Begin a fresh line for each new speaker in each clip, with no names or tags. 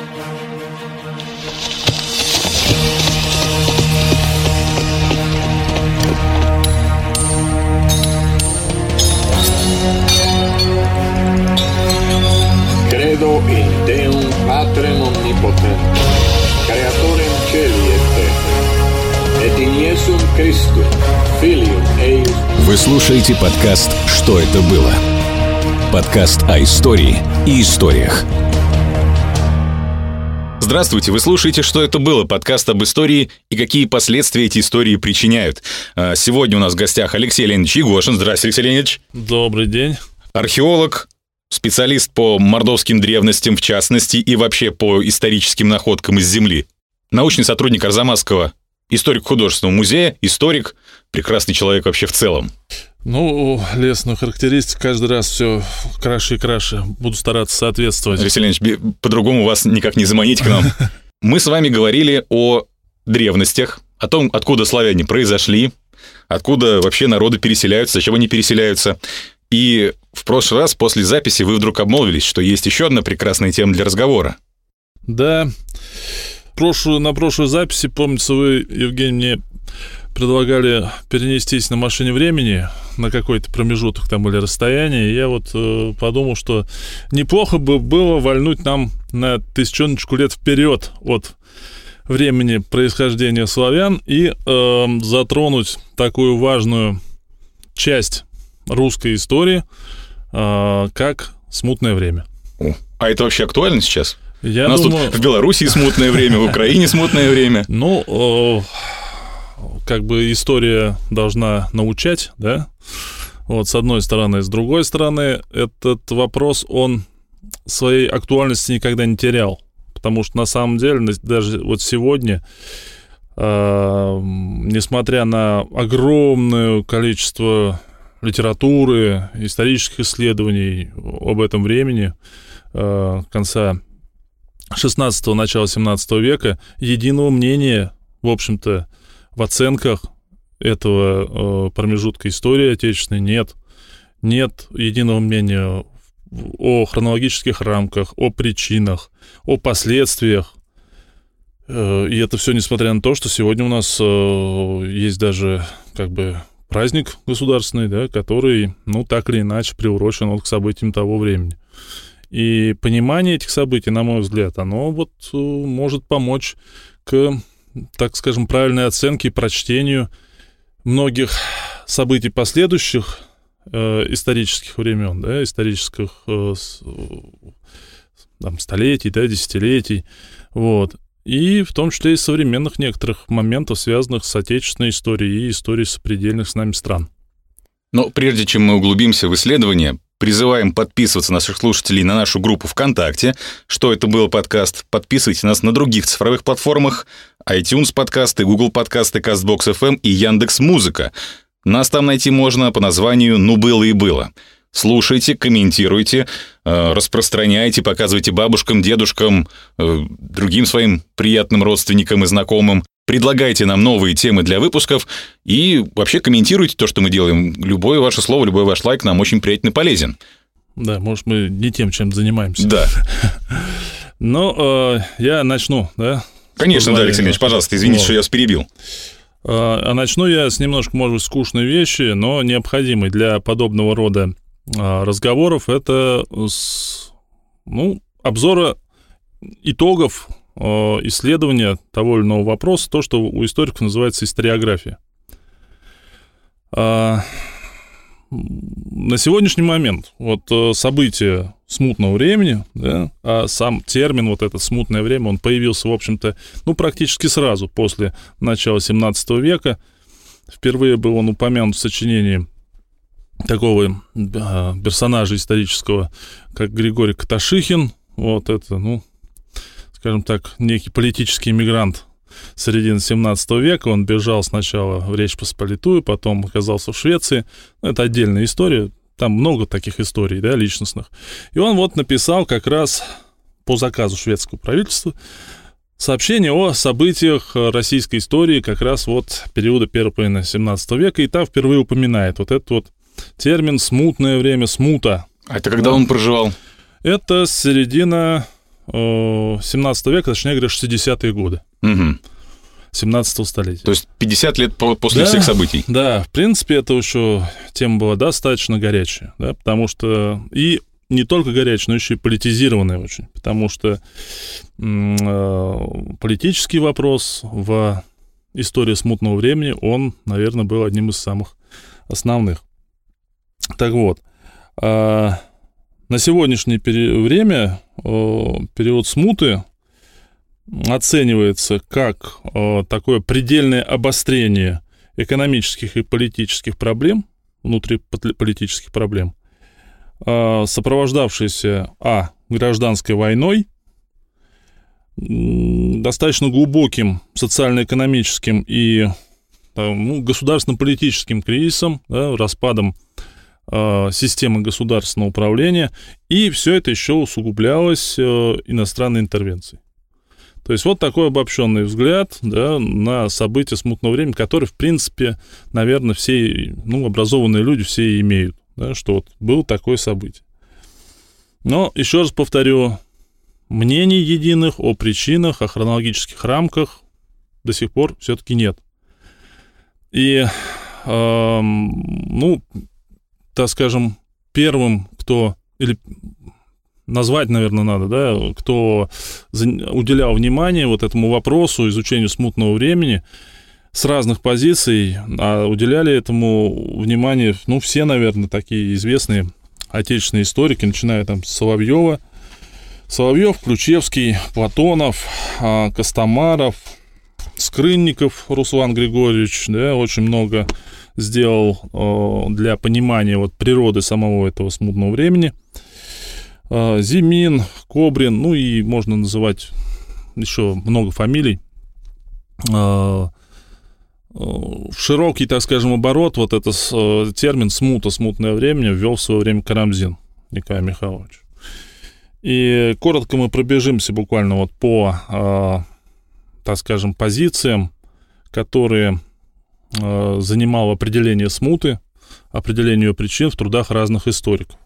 Credo in Deum Patrem Omnipotentem, Creatorem Celi et Terra, et in Iesum Christum, Filium Eius
Вы слушаете подкаст «Что это было?» Подкаст о истории и историях.
Здравствуйте, вы слушаете «Что это было?» Подкаст об истории и какие последствия эти истории причиняют. А, Сегодня у нас в гостях Алексей Леонидович Егошин. Здравствуйте, Алексей Леонидович.
Добрый день.
Археолог, специалист по мордовским древностям в частности и вообще по историческим находкам из земли. Научный сотрудник Арзамасского историко-художественного музея, историк, прекрасный человек вообще в целом.
Ну, лесную характеристику каждый раз все краше и краше. Буду стараться соответствовать.
Алексей Леонидович, по-другому вас никак не заманить к нам. Мы с вами говорили о древностях, о том, откуда славяне произошли, откуда вообще народы переселяются, зачем они переселяются. И в прошлый раз после записи вы вдруг обмолвились, что есть еще одна прекрасная тема для разговора.
Да. Прошлую, на прошлой записи, помнится, вы, Евгений, мне предлагали перенестись на машине времени на какой-то промежуток там или расстояние. И я вот э, подумал, что неплохо бы было вальнуть нам на тысячоночку лет вперед от времени происхождения славян и э, затронуть такую важную часть русской истории, э, как смутное время.
А это вообще актуально сейчас?
Я
У нас
думаю,
тут в Беларуси смутное время, в Украине смутное время.
ну, э, как бы история должна научать, да? Вот, с одной стороны. С другой стороны, этот вопрос, он своей актуальности никогда не терял. Потому что на самом деле, даже вот сегодня, э, несмотря на огромное количество литературы, исторических исследований об этом времени, э, конца 16-го, начала 17 века, единого мнения, в общем-то, в оценках этого э, промежутка истории отечественной нет. Нет единого мнения о хронологических рамках, о причинах, о последствиях. Э, И это все несмотря на то, что сегодня у нас э, есть даже как бы праздник государственный, да, который, ну, так или иначе приурочен вот к событиям того времени. И понимание этих событий, на мой взгляд, оно вот э, может помочь к, так скажем, правильной оценке и прочтению многих событий последующих э, исторических времен, да, исторических э, э, там, столетий, да, десятилетий, вот. И в том числе и современных некоторых моментов, связанных с отечественной историей и историей сопредельных с нами стран.
Но прежде чем мы углубимся в исследование, призываем подписываться наших слушателей на нашу группу ВКонтакте. Что это был подкаст? Подписывайте нас на других цифровых платформах iTunes подкасты, Google подкасты, CastBox FM и Яндекс Музыка. Нас там найти можно по названию «Ну было и было». Слушайте, комментируйте, э, распространяйте, показывайте бабушкам, дедушкам, э, другим своим приятным родственникам и знакомым. Предлагайте нам новые темы для выпусков и вообще комментируйте то, что мы делаем. Любое ваше слово, любой ваш лайк нам очень приятно полезен.
Да, может, мы не тем, чем занимаемся.
Да,
Но э, я начну, да?
конечно, да, Алексей Ильич, пожалуйста, извините, что я вас перебил.
А а начну я с немножко, может быть, скучной вещи, но необходимой для подобного рода а, разговоров. Это с, ну, обзора итогов а, исследования того или иного вопроса, то, что у историков называется историография. А, на сегодняшний момент вот э, события смутного времени, да, а сам термин вот это смутное время, он появился, в общем-то, ну, практически сразу после начала 17 века. Впервые был он упомянут в сочинении такого а, персонажа исторического, как Григорий Каташихин. Вот это, ну, скажем так, некий политический иммигрант середины 17 века. Он бежал сначала в Речь Посполитую, потом оказался в Швеции. Ну, Это отдельная история. Там много таких историй, да, личностных. И он вот написал как раз по заказу шведского правительства сообщение о событиях российской истории как раз вот периода первой половины 17 века, и там впервые упоминает вот этот вот термин «смутное время», «смута».
А это когда он проживал?
Это середина 17 века, точнее говоря, 60-е годы.
Угу.
17 столетия.
То есть 50 лет по- после
Да.
всех событий.
Да, в принципе, это еще тема была достаточно горячая, да, потому что и не только горячая, но еще и политизированная очень, потому что э, политический вопрос в истории смутного времени, он, наверное, был одним из самых основных. Так вот, а, на сегодняшнее время э, период смуты оценивается как э, такое предельное обострение экономических и политических проблем, внутриполитических проблем, э, сопровождавшееся, а, гражданской войной, достаточно глубоким социально-экономическим и ну, государственно-политическим кризисом, да, распадом системы государственного управления, и все это еще усугублялось э, иностранной интервенцией. То есть вот такой обобщенный взгляд да, на события смутного времени, которые, в принципе, наверное, все, ну, образованные люди все имеют, да, что вот было такое событие. Но, еще раз повторю, мнений единых о причинах, о хронологических рамках до сих пор все-таки нет. И, эм, ну, так скажем, первым, кто, или назвать, наверное, надо, да, кто уделял внимание вот этому вопросу, изучению смутного времени с разных позиций, а уделяли этому внимание, ну, все, наверное, такие известные отечественные историки, начиная там с Соловьева, Соловьев, Ключевский, Платонов, а, Костомаров, Скрынников Руслан Григорьевич, да, очень много сделал э, для понимания вот природы самого этого смутного времени. Э, Зимин, Кобрин, ну и можно называть еще много фамилий. Э, э, В широкий, так скажем, оборот вот этот термин «смута», «смутное время» ввел в свое время Карамзин Николай Михайлович. И коротко мы пробежимся буквально вот по, так скажем, позициям, которые э, занимало определение смуты, определение ее причин в трудах разных историков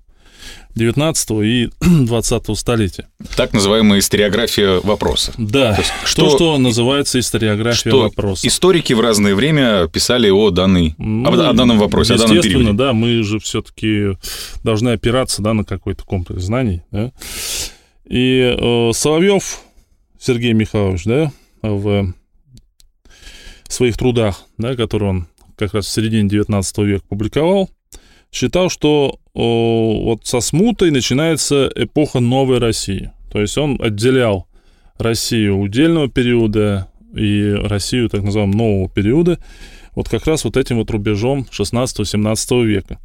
19 и 20 столетия.
Так называемая историография вопроса.
Да,
есть
что,
что-
что называется историография
Что
вопроса.
историки в разное время писали о, данной,
Ну,
о, о данном вопросе, о данном
естественно,
периоде.
да, мы же все-таки должны опираться да, на какой-то комплекс знаний. Да? И э, Соловьев Сергей Михайлович, да, в своих трудах, да, которые он как раз в середине 19 века публиковал, считал, что э, вот со смутой начинается эпоха новой России. То есть он отделял Россию удельного периода и Россию так называемого нового периода вот как раз вот этим вот рубежом 16-17 века.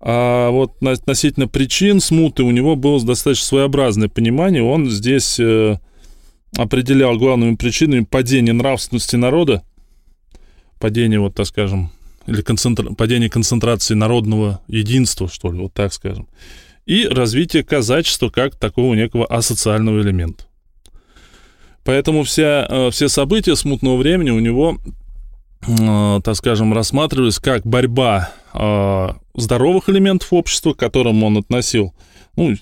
А вот относительно причин смуты у него было достаточно своеобразное понимание. Он здесь э, определял главными причинами падения нравственности народа, падение, вот так скажем, или концентра- падение концентрации народного единства, что ли, вот так скажем, и развитие казачества как такого некого асоциального элемента. Поэтому вся, э, все события смутного времени у него, э, так скажем, рассматривались как борьба э, здоровых элементов общества, к которым он относил, ну,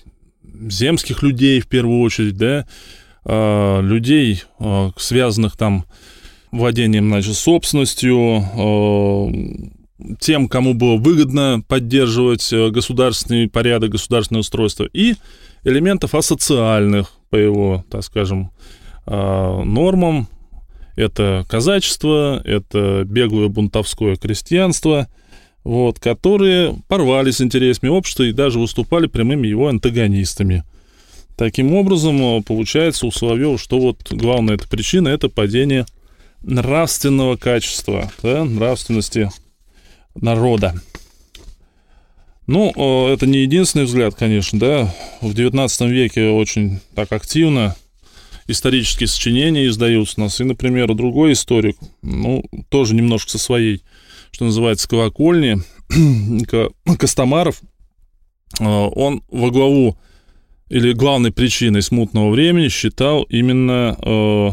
земских людей в первую очередь, да, э, людей, э, связанных там владением, значит, собственностью, э, тем, кому было выгодно поддерживать государственный порядок, государственное устройство, и элементов асоциальных, по его, так скажем, нормам. Это казачество, это беглое бунтовское крестьянство, вот, которые порвали с интересами общества и даже выступали прямыми его антагонистами. Таким образом, э, получается у Соловьева, что вот главная эта причина – это падение нравственного качества, да, нравственности народа. Ну, э, это не единственный взгляд, конечно, да. В XIX веке очень так активно исторические сочинения издаются у нас. И, например, другой историк, ну, тоже немножко со своей, что называется, колокольни, Ко- Костомаров, э, он во главу или главной причиной смутного времени считал именно э,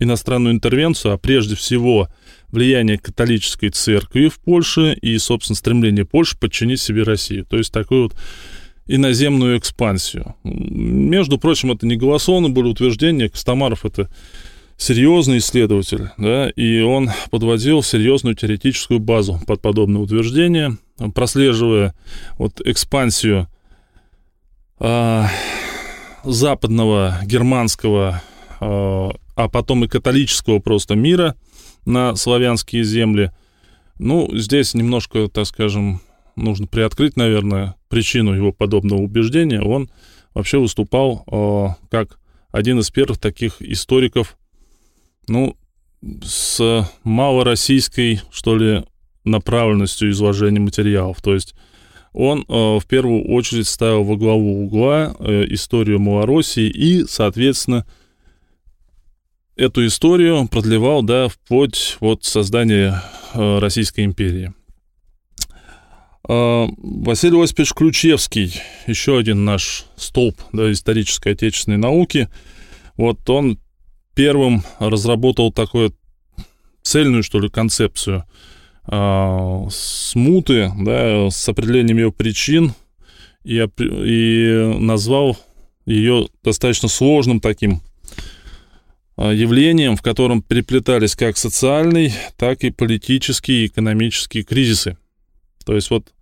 иностранную интервенцию, а прежде всего влияние католической церкви в Польше и, собственно, стремление Польши подчинить себе Россию. То есть такой вот иноземную экспансию. Между прочим, это не голословно были утверждения, Костомаров это серьезный исследователь, да, и он подводил серьезную теоретическую базу под подобное утверждение, прослеживая вот экспансию э, западного германского, э, а потом и католического просто мира на славянские земли. Ну, здесь немножко, так скажем, нужно приоткрыть, наверное, причину его подобного убеждения. Он вообще выступал э, как один из первых таких историков, ну, с малороссийской, что ли, направленностью изложения материалов. То есть он э, в первую очередь ставил во главу угла э, историю Малороссии и, соответственно, эту историю продлевал, да, вплоть от создания э, Российской империи. А, Василий Осипович Ключевский, еще один наш столб да, исторической отечественной науки, вот он первым разработал такую цельную, что ли, концепцию смуты, да, с определением ее причин, и, и назвал ее достаточно сложным таким явлением, в котором переплетались как социальный, так и политические и экономические кризисы. То есть вот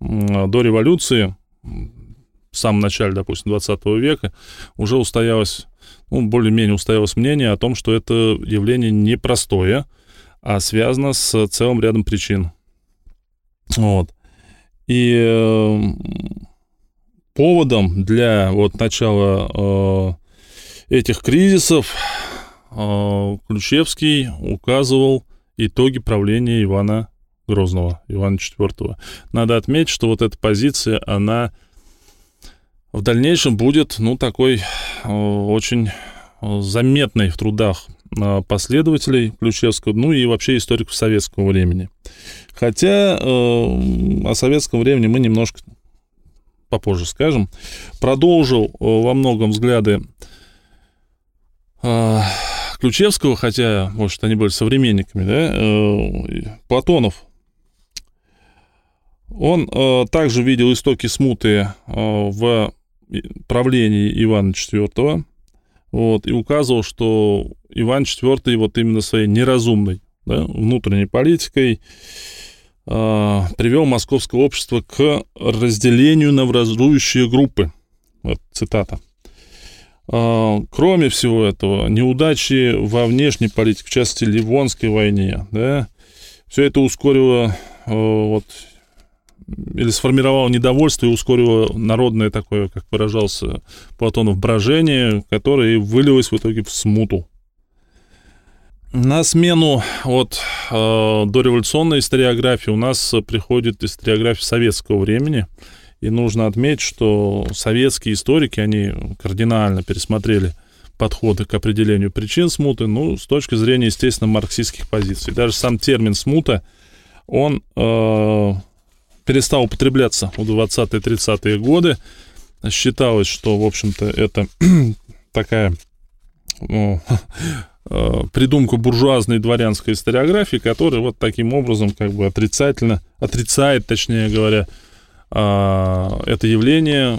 до революции, в самом начале, допустим, 20 века, уже устоялось, ну, более-менее устоялось мнение о том, что это явление непростое, а связано с целым рядом причин. Вот. И э, поводом для вот начала э, этих кризисов э, Ключевский указывал итоги правления Ивана Грозного, Ивана IV. Надо отметить, что вот эта позиция, она в дальнейшем будет, ну, такой э, очень заметной в трудах э, последователей Ключевского, ну и вообще историков советского времени. Хотя э, о советском времени мы немножко попозже скажем. Продолжил э, во многом взгляды э, Ключевского, хотя, может, они были современниками, да, э, Платонов он э, также видел истоки смуты э, в правлении Ивана IV, вот, и указывал, что Иван IV вот именно своей неразумной да, внутренней политикой э, привел московское общество к разделению на враждующие группы. Вот цитата. Э, кроме всего этого, неудачи во внешней политике, в частности, Ливонской войне, да, все это ускорило э, вот, или сформировало недовольство и ускорило народное такое, как выражался Платонов, брожение, которое вылилось в итоге в смуту. На смену от э, дореволюционной историографии у нас приходит историография советского времени. И нужно отметить, что советские историки, они кардинально пересмотрели подходы к определению причин смуты, ну, с точки зрения, естественно, марксистских позиций. Даже сам термин смута, он э, перестал употребляться в 20-30-е годы. Считалось, что, в общем-то, это такая ну, э, придумка буржуазной дворянской историографии, которая вот таким образом как бы отрицательно, отрицает, точнее говоря, а, это явление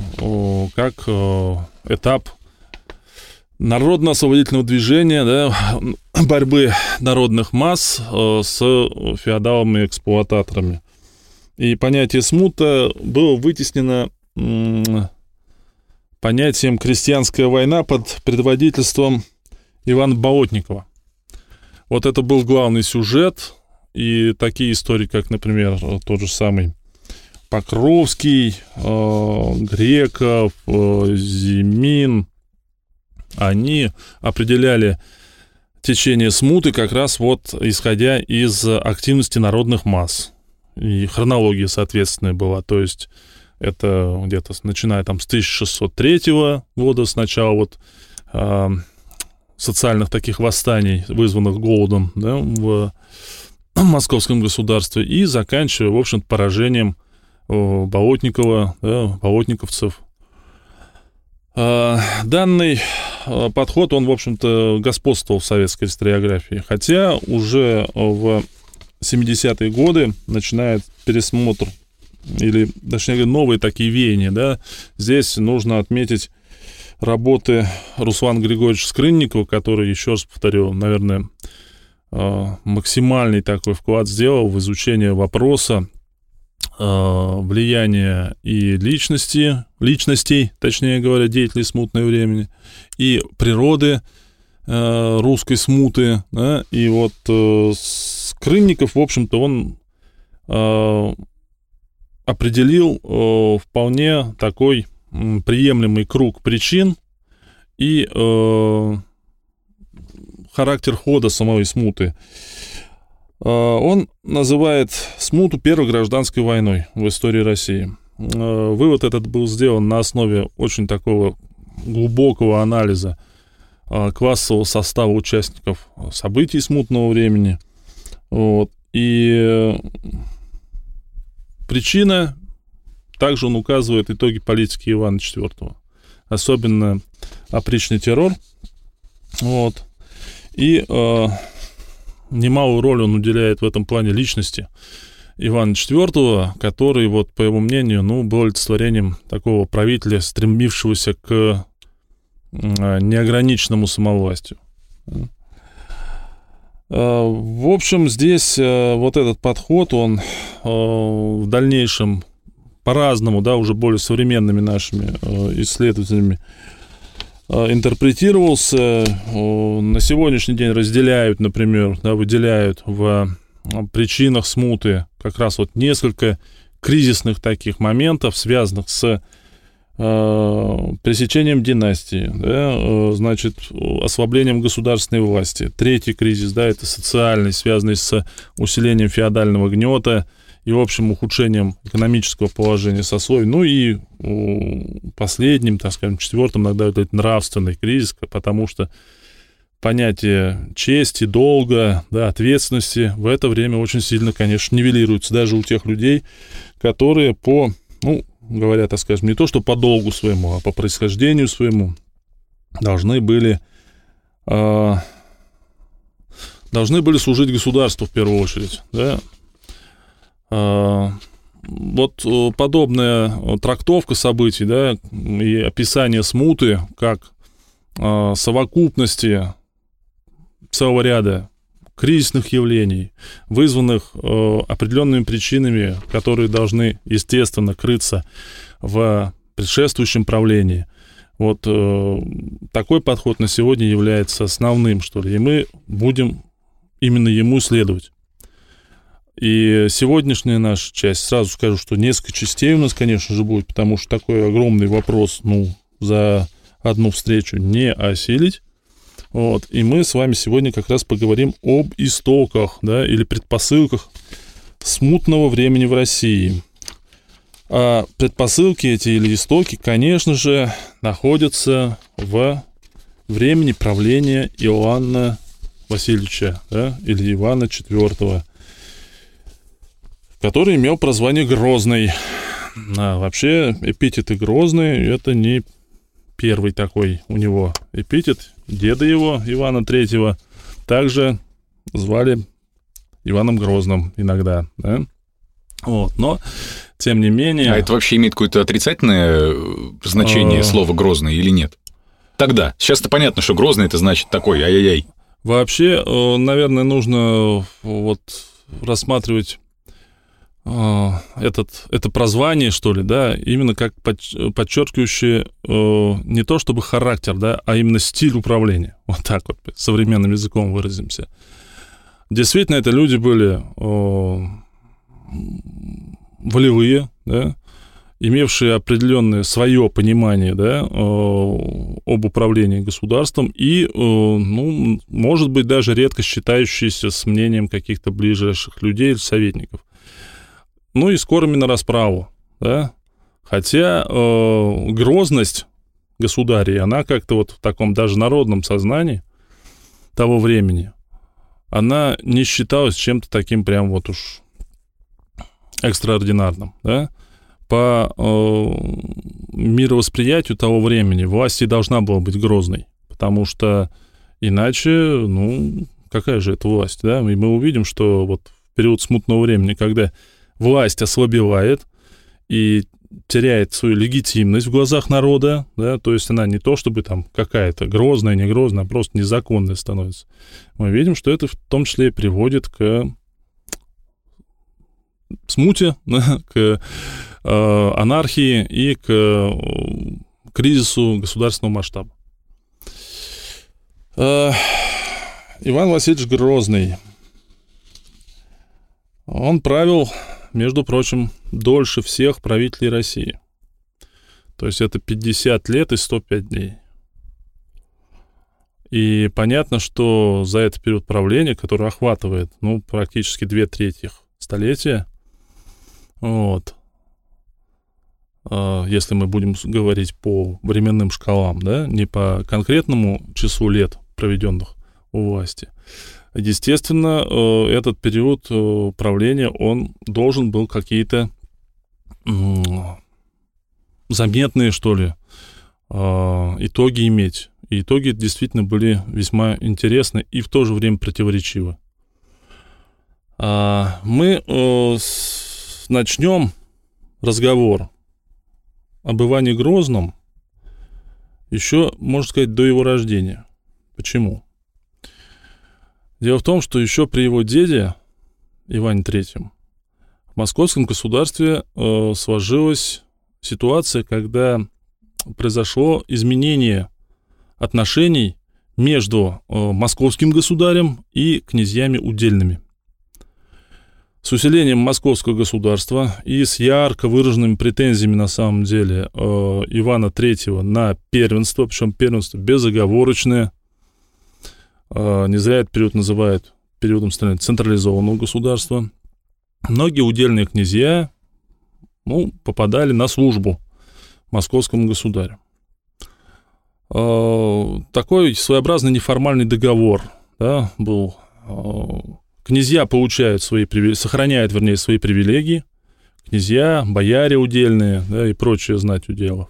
как э, этап народно-освободительного движения, да, борьбы народных масс э, с феодалами-эксплуататорами. И понятие смута было вытеснено понятием крестьянская война под предводительством Ивана Болотникова. Вот это был главный сюжет, и такие истории, как, например, тот же самый Покровский, э, Греков, э, Зимин, они определяли течение смуты как раз вот исходя из активности народных масс и хронология соответственная была, то есть это где-то начиная там с 1603 года, сначала вот э, социальных таких восстаний, вызванных голодом да, в московском государстве, и заканчивая, в общем поражением э, Болотникова, да, болотниковцев. Э, данный подход, он, в общем-то, господствовал в советской историографии, хотя уже в 70-е годы начинает пересмотр или, точнее новые такие веяния, да, здесь нужно отметить работы Руслана Григорьевича Скрынникова, который, еще раз повторю, наверное, а, максимальный такой вклад сделал в изучение вопроса а, влияния и личности, личностей, точнее говоря, деятелей смутного времени, и природы а, русской смуты, да, и вот э, Скрынников, в общем-то, он определил э, вполне такой приемлемый круг причин и э, характер хода самой смуты. Э, он называет смуту первой гражданской войной в истории России. Э, вывод этот был сделан на основе очень такого глубокого анализа э, классового состава участников событий смутного времени. Вот. И причина также он указывает итоги политики Ивана IV. Особенно опричный террор. Вот. И э, немалую роль он уделяет в этом плане личности Ивана IV, который, вот, по его мнению, ну, был олицетворением такого правителя, стремившегося к э, неограниченному самовластию. Э, в общем, здесь э, вот этот подход, он в дальнейшем по-разному, да, уже более современными нашими э, исследователями э, интерпретировался. На сегодняшний день разделяют, например, да, выделяют в э, причинах смуты как раз вот несколько кризисных таких моментов, связанных с пресечением династии, да, значит, ослаблением государственной власти. Третий кризис, да, это социальный, связанный с усилением феодального гнета, и общим ухудшением экономического положения сословий. Ну и последним, так скажем, четвертым иногда это нравственный кризис, потому что понятие чести, долга, да, ответственности в это время очень сильно, конечно, нивелируется даже у тех людей, которые по, ну, говоря, так скажем, не то что по долгу своему, а по происхождению своему должны были э, должны были служить государству в первую очередь, да, а, вот э, подобная э, трактовка событий, да, и описание смуты как а, совокупности целого ряда кризисных явлений, вызванных э, определенными причинами, которые должны, естественно, крыться в предшествующем правлении. Вот такой подход на сегодня является основным, что ли, и мы будем именно ему следовать. И сегодняшняя наша часть, сразу скажу, что несколько частей у нас, конечно же, будет, потому что такой огромный вопрос, ну, за одну встречу не осилить. Вот. И мы с вами сегодня как раз поговорим об истоках, да, или предпосылках смутного времени в России. А предпосылки эти или истоки, конечно же, находятся в времени правления Иоанна Васильевича, да, или Ивана IV который имел прозвание Грозный. А вообще эпитеты Грозный это не первый такой у него эпитет. Деда его, Ивана Третьего, также звали Иваном Грозным иногда, да? Вот, но тем не менее...
А это вообще имеет какое-то отрицательное э, значение а... слова «грозный» или нет? Тогда. Сейчас-то понятно, что «грозный» это значит такой, ай-яй-яй.
Вообще, э, наверное, нужно вот рассматривать этот, это прозвание, что ли, да, именно как подчеркивающее э, не то чтобы характер, да, а именно стиль управления. Вот так вот, современным языком выразимся. Действительно, это люди были э, волевые, да, имевшие определенное свое понимание, да, э, об управлении государством и, ну, может быть, даже редко считающиеся с мнением каких-то ближайших людей или советников ну и скорыми на расправу, да. Хотя э, грозность государей, она как-то вот в таком даже народном сознании того времени, она не считалась чем-то таким прям вот уж экстраординарным, да. По э, мировосприятию того времени власть и должна была быть грозной, потому что иначе, ну, какая же это власть, да? И мы увидим, что вот в период смутного времени, когда власть ослабевает, и теряет свою легитимность в глазах народа, да, то есть она не то чтобы там какая-то грозная, не грозная, а просто незаконная становится. Мы видим, что это в том числе и приводит к смуте, к э, анархии и к э, кризису государственного масштаба. Э, Иван Васильевич Грозный. Он правил, между прочим, дольше всех правителей России. То есть это 50 лет и 105 дней. И понятно, что за этот период правления, который охватывает, ну, практически две трети столетия, вот, а, если мы будем говорить по временным шкалам, да, не по конкретному числу лет, проведенных у власти, естественно, э, этот период э, правления, он должен был какие-то заметные, что ли, а, итоги иметь. И итоги действительно были весьма интересны и в то же время противоречивы. А, мы э, начнем разговор об Иване Грозном еще, можно сказать, до его рождения. Почему? Дело в том, что еще при его деде, Иване Третьем, в московском государстве э, сложилась ситуация, когда произошло изменение отношений между э, московским государем и князьями удельными. С усилением московского государства и с ярко выраженными претензиями на самом деле э, Ивана III на первенство, причем первенство безоговорочное, не зря этот период называют периодом централизованного государства, многие удельные князья ну, попадали на службу московскому государю. Э, такой своеобразный неформальный договор да, был. Э, князья получают свои, сохраняют, вернее, свои привилегии. Князья, бояре удельные да, и прочее знать уделов.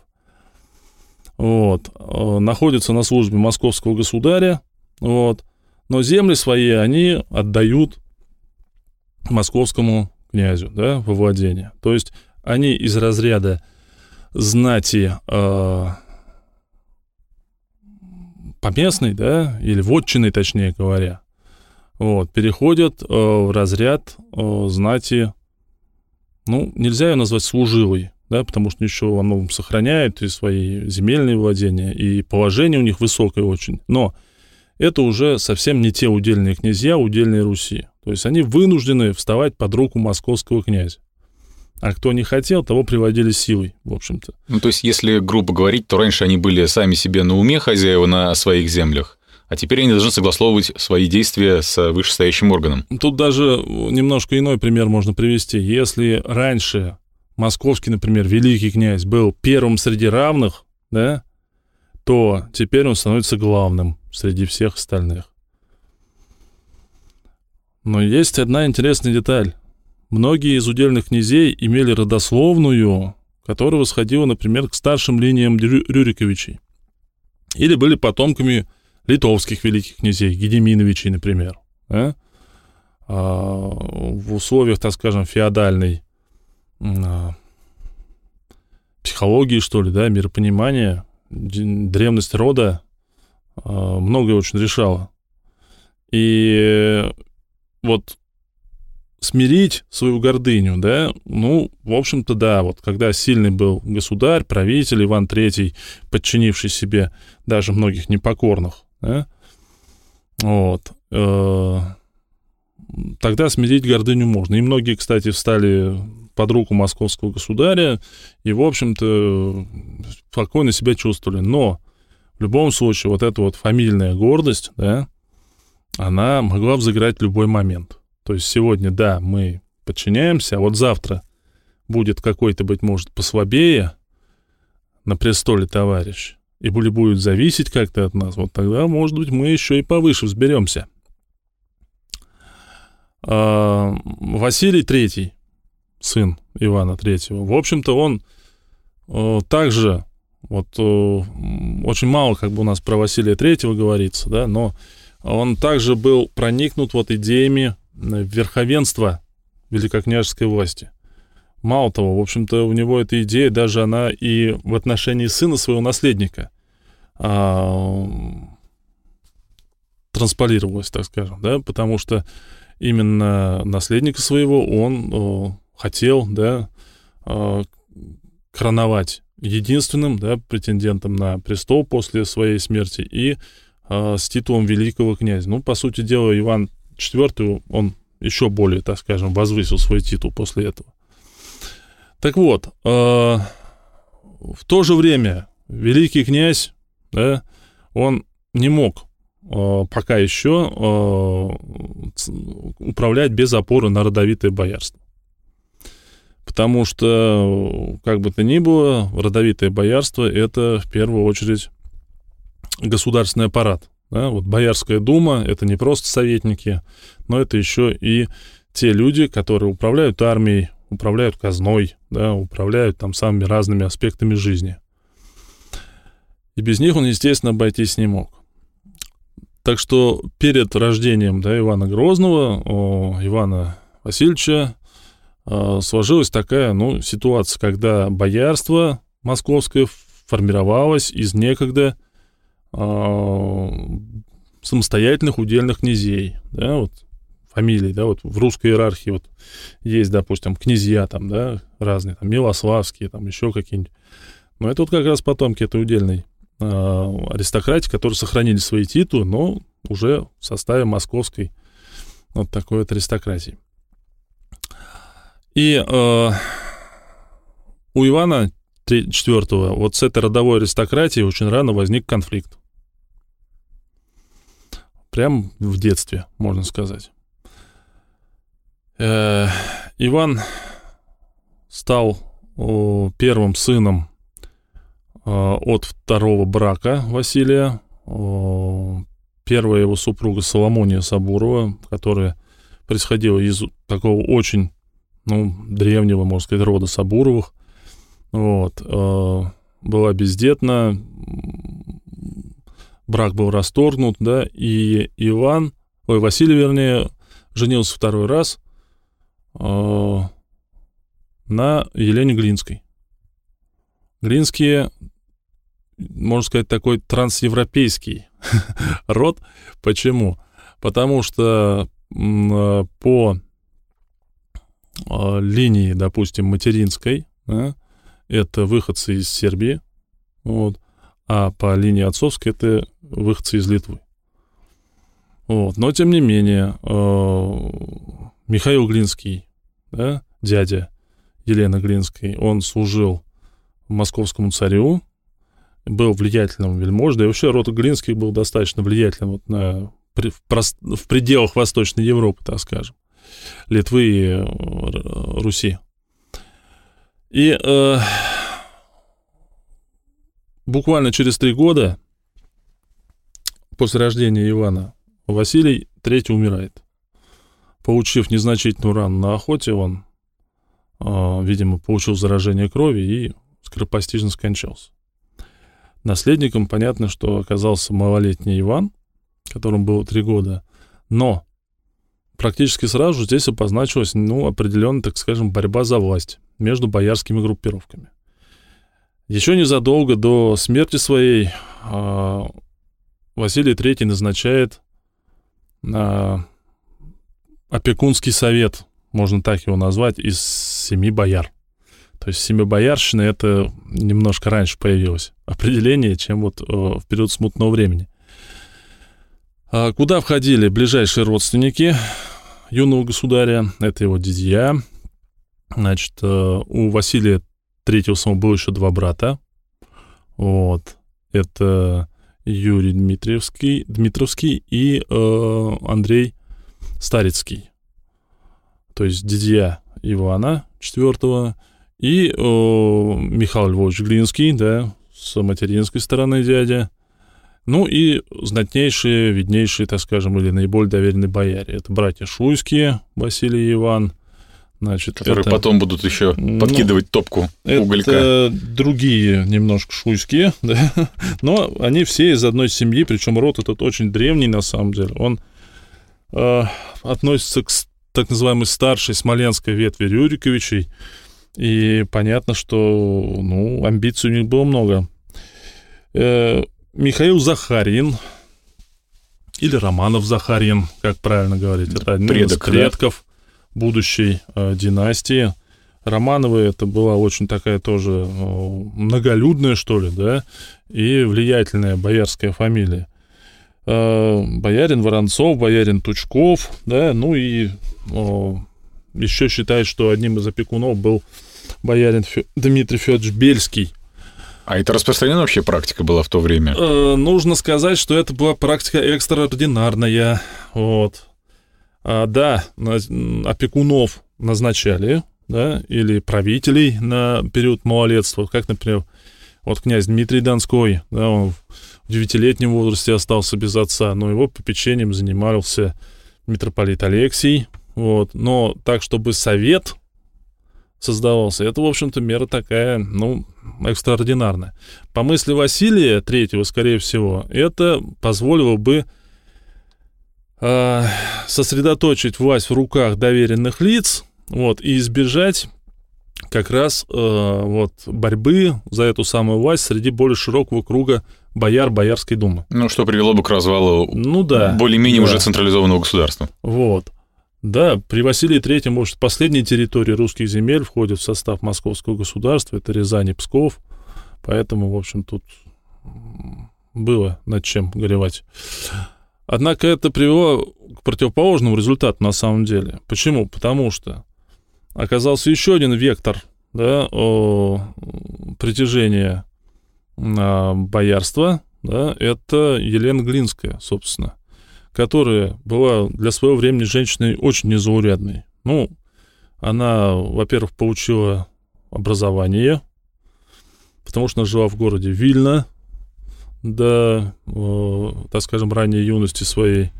Вот. Э, находятся на службе московского государя. Вот. Но земли свои они отдают московскому князю да, во владение. То есть они из разряда знати э, поместной, да, или вотчиной, точнее говоря, вот, переходят э, в разряд э, знати, ну, нельзя ее назвать служилой, да, потому что еще во многом сохраняют и свои земельные владения, и положение у них высокое очень. Но это уже совсем не те удельные князья, удельные Руси. То есть они вынуждены вставать под руку московского князя. А кто не хотел, того приводили силой, в общем-то.
Ну, то есть, если грубо говорить, то раньше они были сами себе на уме хозяева на своих землях, а теперь они должны согласовывать свои действия с вышестоящим органом.
Тут даже немножко иной пример можно привести. Если раньше московский, например, великий князь был первым среди равных, да, то теперь он становится главным среди всех остальных. Но есть одна интересная деталь. Многие из удельных князей имели родословную, которая восходила, например, к старшим линиям Рюриковичей. Или были потомками литовских великих князей, Гедеминовичей, например. Да? А, в условиях, так скажем, феодальной а, психологии, что ли, да, миропонимания, древность рода а, многое очень решала. И вот смирить свою гордыню, да, ну, в общем-то, да, вот когда сильный был государь, правитель Иван III, подчинивший себе даже многих непокорных, да, вот, э, тогда смирить гордыню можно. И многие, кстати, встали под руку московского государя и, в общем-то, спокойно себя чувствовали. Но в любом случае вот эта вот фамильная гордость, да, она могла взыграть любой момент. То есть сегодня, да, мы подчиняемся, а вот завтра будет какой-то, быть может, послабее на престоле товарищ, и будет зависеть как-то от нас, вот тогда, может быть, мы еще и повыше взберемся. А, Василий Третий, сын Ивана Третьего, в общем-то, он э, также, вот э, очень мало как бы у нас про Василия Третьего говорится, да, но он также был проникнут вот идеями верховенства великокняжеской власти. Мало того, в общем-то, у него эта идея даже она и в отношении сына своего наследника а, трансполировалась, так скажем, да, потому что именно наследника своего он о, хотел, да, о, короновать единственным, да, претендентом на престол после своей смерти и о, с титулом великого князя. Ну, по сути дела, Иван IV, он еще более, так скажем, возвысил свой титул после этого. Так вот, э, в то же время великий князь, да, он не мог э, пока еще э, управлять без опоры на родовитое боярство. Потому что, как бы то ни было, родовитое боярство — это в первую очередь государственный аппарат. Да? Вот Боярская дума — это не просто советники, но это еще и те люди, которые управляют армией, управляют казной, да, управляют там самыми разными аспектами жизни. И без них он, естественно, обойтись не мог. Так что перед рождением да, Ивана Грозного, о, Ивана Васильевича, сложилась такая ну, ситуация, когда боярство московское формировалось из некогда э, самостоятельных удельных князей. Да, вот фамилий, да, вот в русской иерархии вот есть, допустим, князья там, да, разные, там, Милославские, там, еще какие-нибудь. Но это вот как раз потомки этой удельной э, аристократии, которые сохранили свои титулы, но уже в составе московской вот такой вот аристократии. И э, у Ивана IV вот с этой родовой аристократией очень рано возник конфликт. Прям в детстве, можно сказать. Э, Иван стал первым сыном э, от второго брака Василия. Первая его супруга Соломония Сабурова, которая происходила из такого очень ну, древнего, можно сказать, рода Сабуровых. Вот. Э, была бездетна, брак был расторгнут, да, и Иван, ой, Василий, вернее, женился второй раз Э, на Елене Глинской. Глинские, можно сказать, такой трансевропейский род. Почему? Потому что э, по линии, допустим, материнской, да, это выходцы из Сербии, вот, а по линии отцовской это выходцы из Литвы. Вот. Но, тем не менее, Михаил Глинский, да, дядя Елены Глинской, он служил московскому царю, был влиятельным вельможей, да и вообще род Глинских был достаточно влиятельным вот на, в, в пределах Восточной Европы, так скажем, Литвы и э, Руси. И э, буквально через три года после рождения Ивана Василий III умирает. Получив незначительную рану на охоте, он, э, видимо, получил заражение крови и скоропостижно скончался. Наследником понятно, что оказался малолетний Иван, которому было три года, но практически сразу здесь обозначилась, ну, определенная, так скажем, борьба за власть между боярскими группировками. Еще незадолго до смерти своей э, Василий III назначает э, опекунский совет, можно так его назвать, из семи бояр. То есть семибоярщина это немножко раньше появилось определение, чем вот э, в период смутного времени. А куда входили ближайшие родственники юного государя? Это его дядья. Значит, э, у Василия Третьего самого было еще два брата. Вот. Это Юрий Дмитриевский, Дмитровский и э, Андрей Старицкий, то есть дядья Ивана IV и о, Михаил Львович Глинский, да, с материнской стороны дядя, ну и знатнейшие, виднейшие, так скажем, или наиболее доверенные бояре. Это братья Шуйские, Василий и Иван,
Значит, Которые это, потом будут еще ну, подкидывать ну, топку уголька.
Это другие немножко шуйские, да, но они все из одной семьи, причем род этот очень древний на самом деле. Он э, относится к так называемой старшей смоленской ветви Рюриковичей. И понятно, что ну, амбиций у них было много. Э, Михаил Захарин, или Романов Захарин, как правильно говорить, это один
Предок,
из предков будущей э, династии. Романовы это была очень такая тоже э, многолюдная, что ли, да, и влиятельная боярская фамилия. Э, боярин Воронцов, боярин Тучков, да, ну и э, еще считают, что одним из опекунов был боярин Фё- Дмитрий Федорович Бельский.
А это распространенная вообще практика была в то время?
Э, нужно сказать, что это была практика экстраординарная. Вот. А, да, опекунов назначали, да, или правителей на период малолетства, как, например, вот князь Дмитрий Донской, да, он в девятилетнем возрасте остался без отца, но его попечением занимался митрополит Алексий, вот, но так, чтобы совет создавался, это, в общем-то, мера такая, ну, экстраординарная. По мысли Василия Третьего, скорее всего, это позволило бы э, сосредоточить власть в руках доверенных лиц, вот, и избежать как раз э, вот борьбы за эту самую власть среди более широкого круга бояр Боярской думы.
Ну, что привело бы к развалу
Ну да.
более-менее
да.
уже централизованного государства.
Вот. Да, при Василии Третьем, может, последние территории русских земель входят в состав московского государства, это Рязань и Псков, поэтому, в общем, тут было над чем горевать. Однако это привело к противоположному результату на самом деле. Почему? Потому что оказался еще один вектор да, о, притяжения а, боярства, да, это Елена Глинская, собственно которая была для своего времени женщиной очень незаурядной. Ну, она, во-первых, получила образование, потому что она жила в городе Вильна до, э, так скажем, ранней юности своей.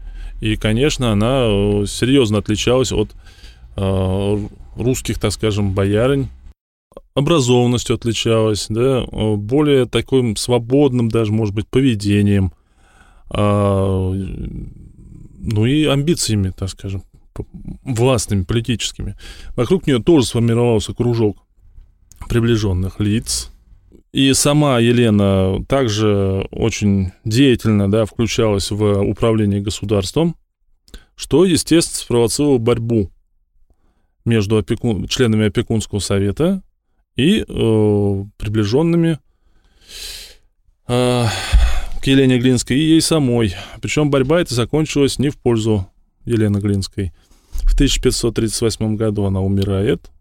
И, конечно, она э, серьезно отличалась от э, русских, так скажем, боярынь, образованностью отличалась, да, э, более таким свободным даже, может быть, поведением, а, ну и амбициями, так скажем, властными, политическими. Вокруг нее тоже сформировался кружок приближенных лиц. И сама Елена также очень деятельно да, включалась в управление государством, что, естественно, спровоцировало борьбу между опеку- членами опекунского совета и э, приближенными э, к Елене Глинской и ей самой. Причем борьба эта закончилась не в пользу Елены Глинской. В 1538 году она умирает.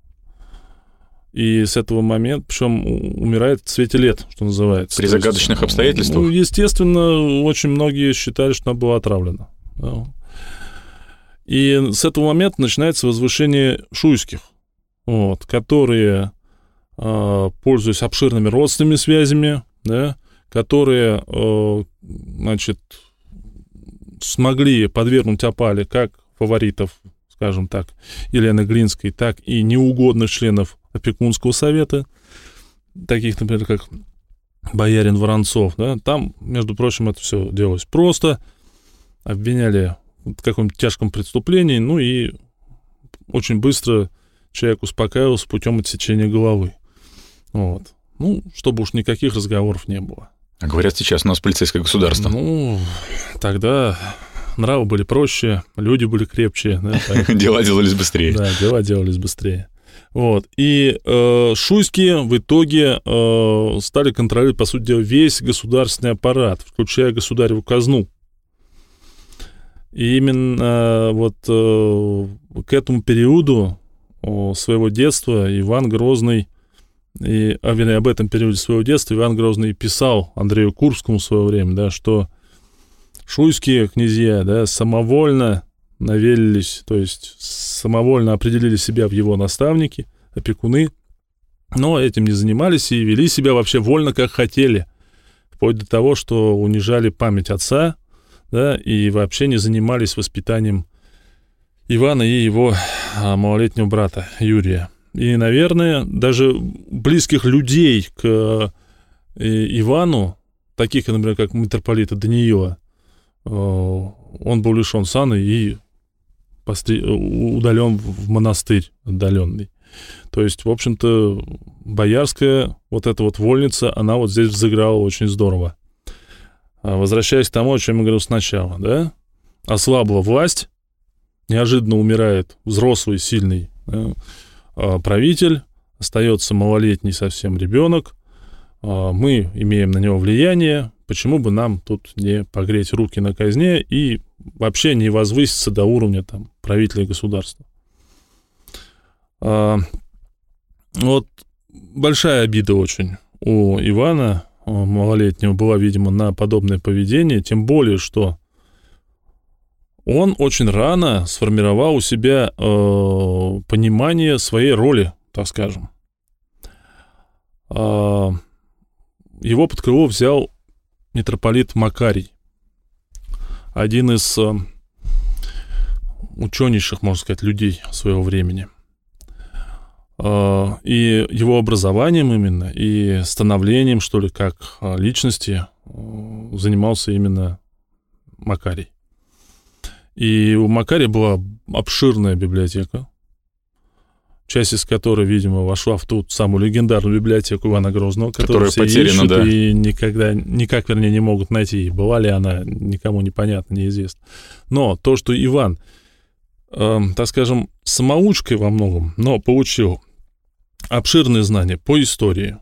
И с этого момента, причем умирает в цвете лет, что называется.
При
То есть,
загадочных обстоятельствах?
Ну, естественно, очень многие считали, что она была отравлена. Да. И с этого момента начинается возвышение шуйских, вот, которые, э, пользуясь обширными родственными связями, да, которые, э, значит, смогли подвергнуть опале как фаворитов, скажем так, Елены Глинской, так и неугодных членов опекунского совета, таких, например, как боярин Воронцов, да, там, между прочим, это все делалось просто, обвиняли в каком-то тяжком преступлении, ну и очень быстро человек успокаивался путем отсечения головы. Вот. Ну, чтобы уж никаких разговоров не было.
А говорят, сейчас у нас полицейское государство.
Ну, тогда нравы были проще, люди были крепче, да,
Дела делались быстрее.
да, дела делались быстрее. Вот. И э, шуйские в итоге э, стали контролировать, по сути дела, весь государственный аппарат, включая государеву казну. И именно вот э, к этому периоду о, своего детства Иван Грозный, и, а, вернее, об этом периоде своего детства Иван Грозный писал Андрею Курскому в свое время, да, что шуйские князья, да, самовольно навелились, то есть самовольно определили себя в его наставники, опекуны, но этим не занимались и вели себя вообще вольно, как хотели, вплоть до того, что унижали память отца, да, и вообще не занимались воспитанием Ивана и его а, малолетнего брата Юрия. И, наверное, даже близких людей к э, Ивану, таких, например, как митрополита Даниила, э, он был лишен сана и постри- удален в монастырь отдаленный. То есть, в общем-то, боярская вот эта вот вольница, она вот здесь взыграла очень здорово. А возвращаясь к тому, о чем я говорил сначала, да, ослабла власть, неожиданно умирает взрослый, сильный правитель, остается малолетний совсем ребенок, а, мы имеем на него влияние, почему бы нам тут не погреть руки на казне и вообще не возвыситься до уровня там, правителя государства. А, вот большая обида очень у Ивана малолетнего была, видимо, на подобное поведение, тем более, что он очень рано сформировал у себя э, понимание своей роли, так скажем. Э, его под крыло взял митрополит Макарий, один из э, ученейших, можно сказать, людей своего времени. Э, и его образованием именно, и становлением, что ли, как э, личности э, занимался именно Макарий. И у Макария была обширная библиотека, часть из которой, видимо, вошла в ту самую легендарную библиотеку Ивана Грозного, которую
Которая
все
потеряна,
ищут
да.
и никогда, никак, вернее, не могут найти. Была ли она, никому непонятно, неизвестно. Но то, что Иван, эм, так скажем, самоучкой во многом, но получил обширные знания по истории,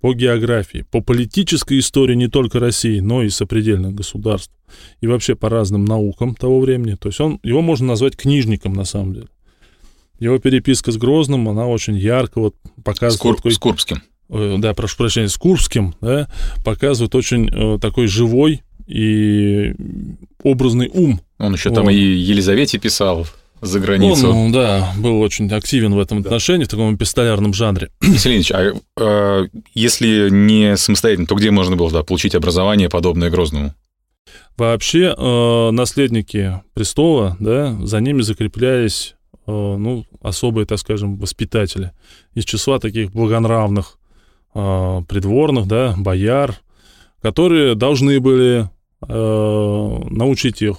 по географии, по политической истории не только России, но и сопредельных государств, и вообще по разным наукам того времени. То есть он, его можно назвать книжником на самом деле. Его переписка с Грозным, она очень ярко вот
С,
показывает...
Кур-
такой-
с Курбским.
э, да, прошу прощения, с Курбским, да, показывает очень э, такой живой и образный ум.
Он еще там
Вот.
и Елизавете писал за границу.
Он, да, был очень активен в этом отношении, в таком эпистолярном жанре.
Василий Ильич, а э, если не самостоятельно, то где можно было да, получить образование, подобное Грозному?
Вообще, э, наследники престола, да, за ними закреплялись, э, ну, особые, так скажем, воспитатели из числа таких благонравных э, придворных, да, бояр, которые должны были э, научить их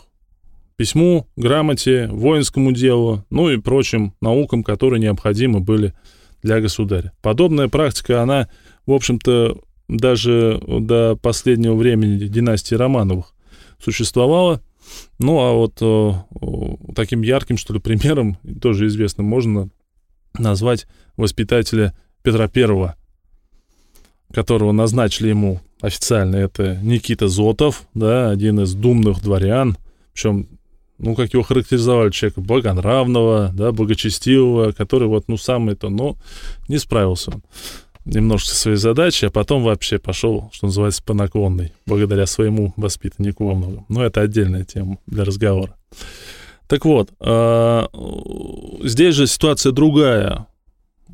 письму, грамоте, воинскому делу, ну и прочим наукам, которые необходимы были для государя. Подобная практика, она, в общем-то, даже до последнего времени династии Романовых существовала. Ну, а вот э, э, таким ярким, что ли, примером, тоже известным, можно назвать воспитателя Петра Первого, которого назначили ему официально. Это Никита Зотов, да, один из думных дворян, причем ну, как его характеризовали, человека благонравного, да, благочестивого, который вот, ну, сам это, но не справился он немножко своей задачей, а потом вообще пошел, что называется, по наклонной, благодаря своему воспитаннику во многом. Но это отдельная тема для разговора. Так вот, а, здесь же ситуация другая.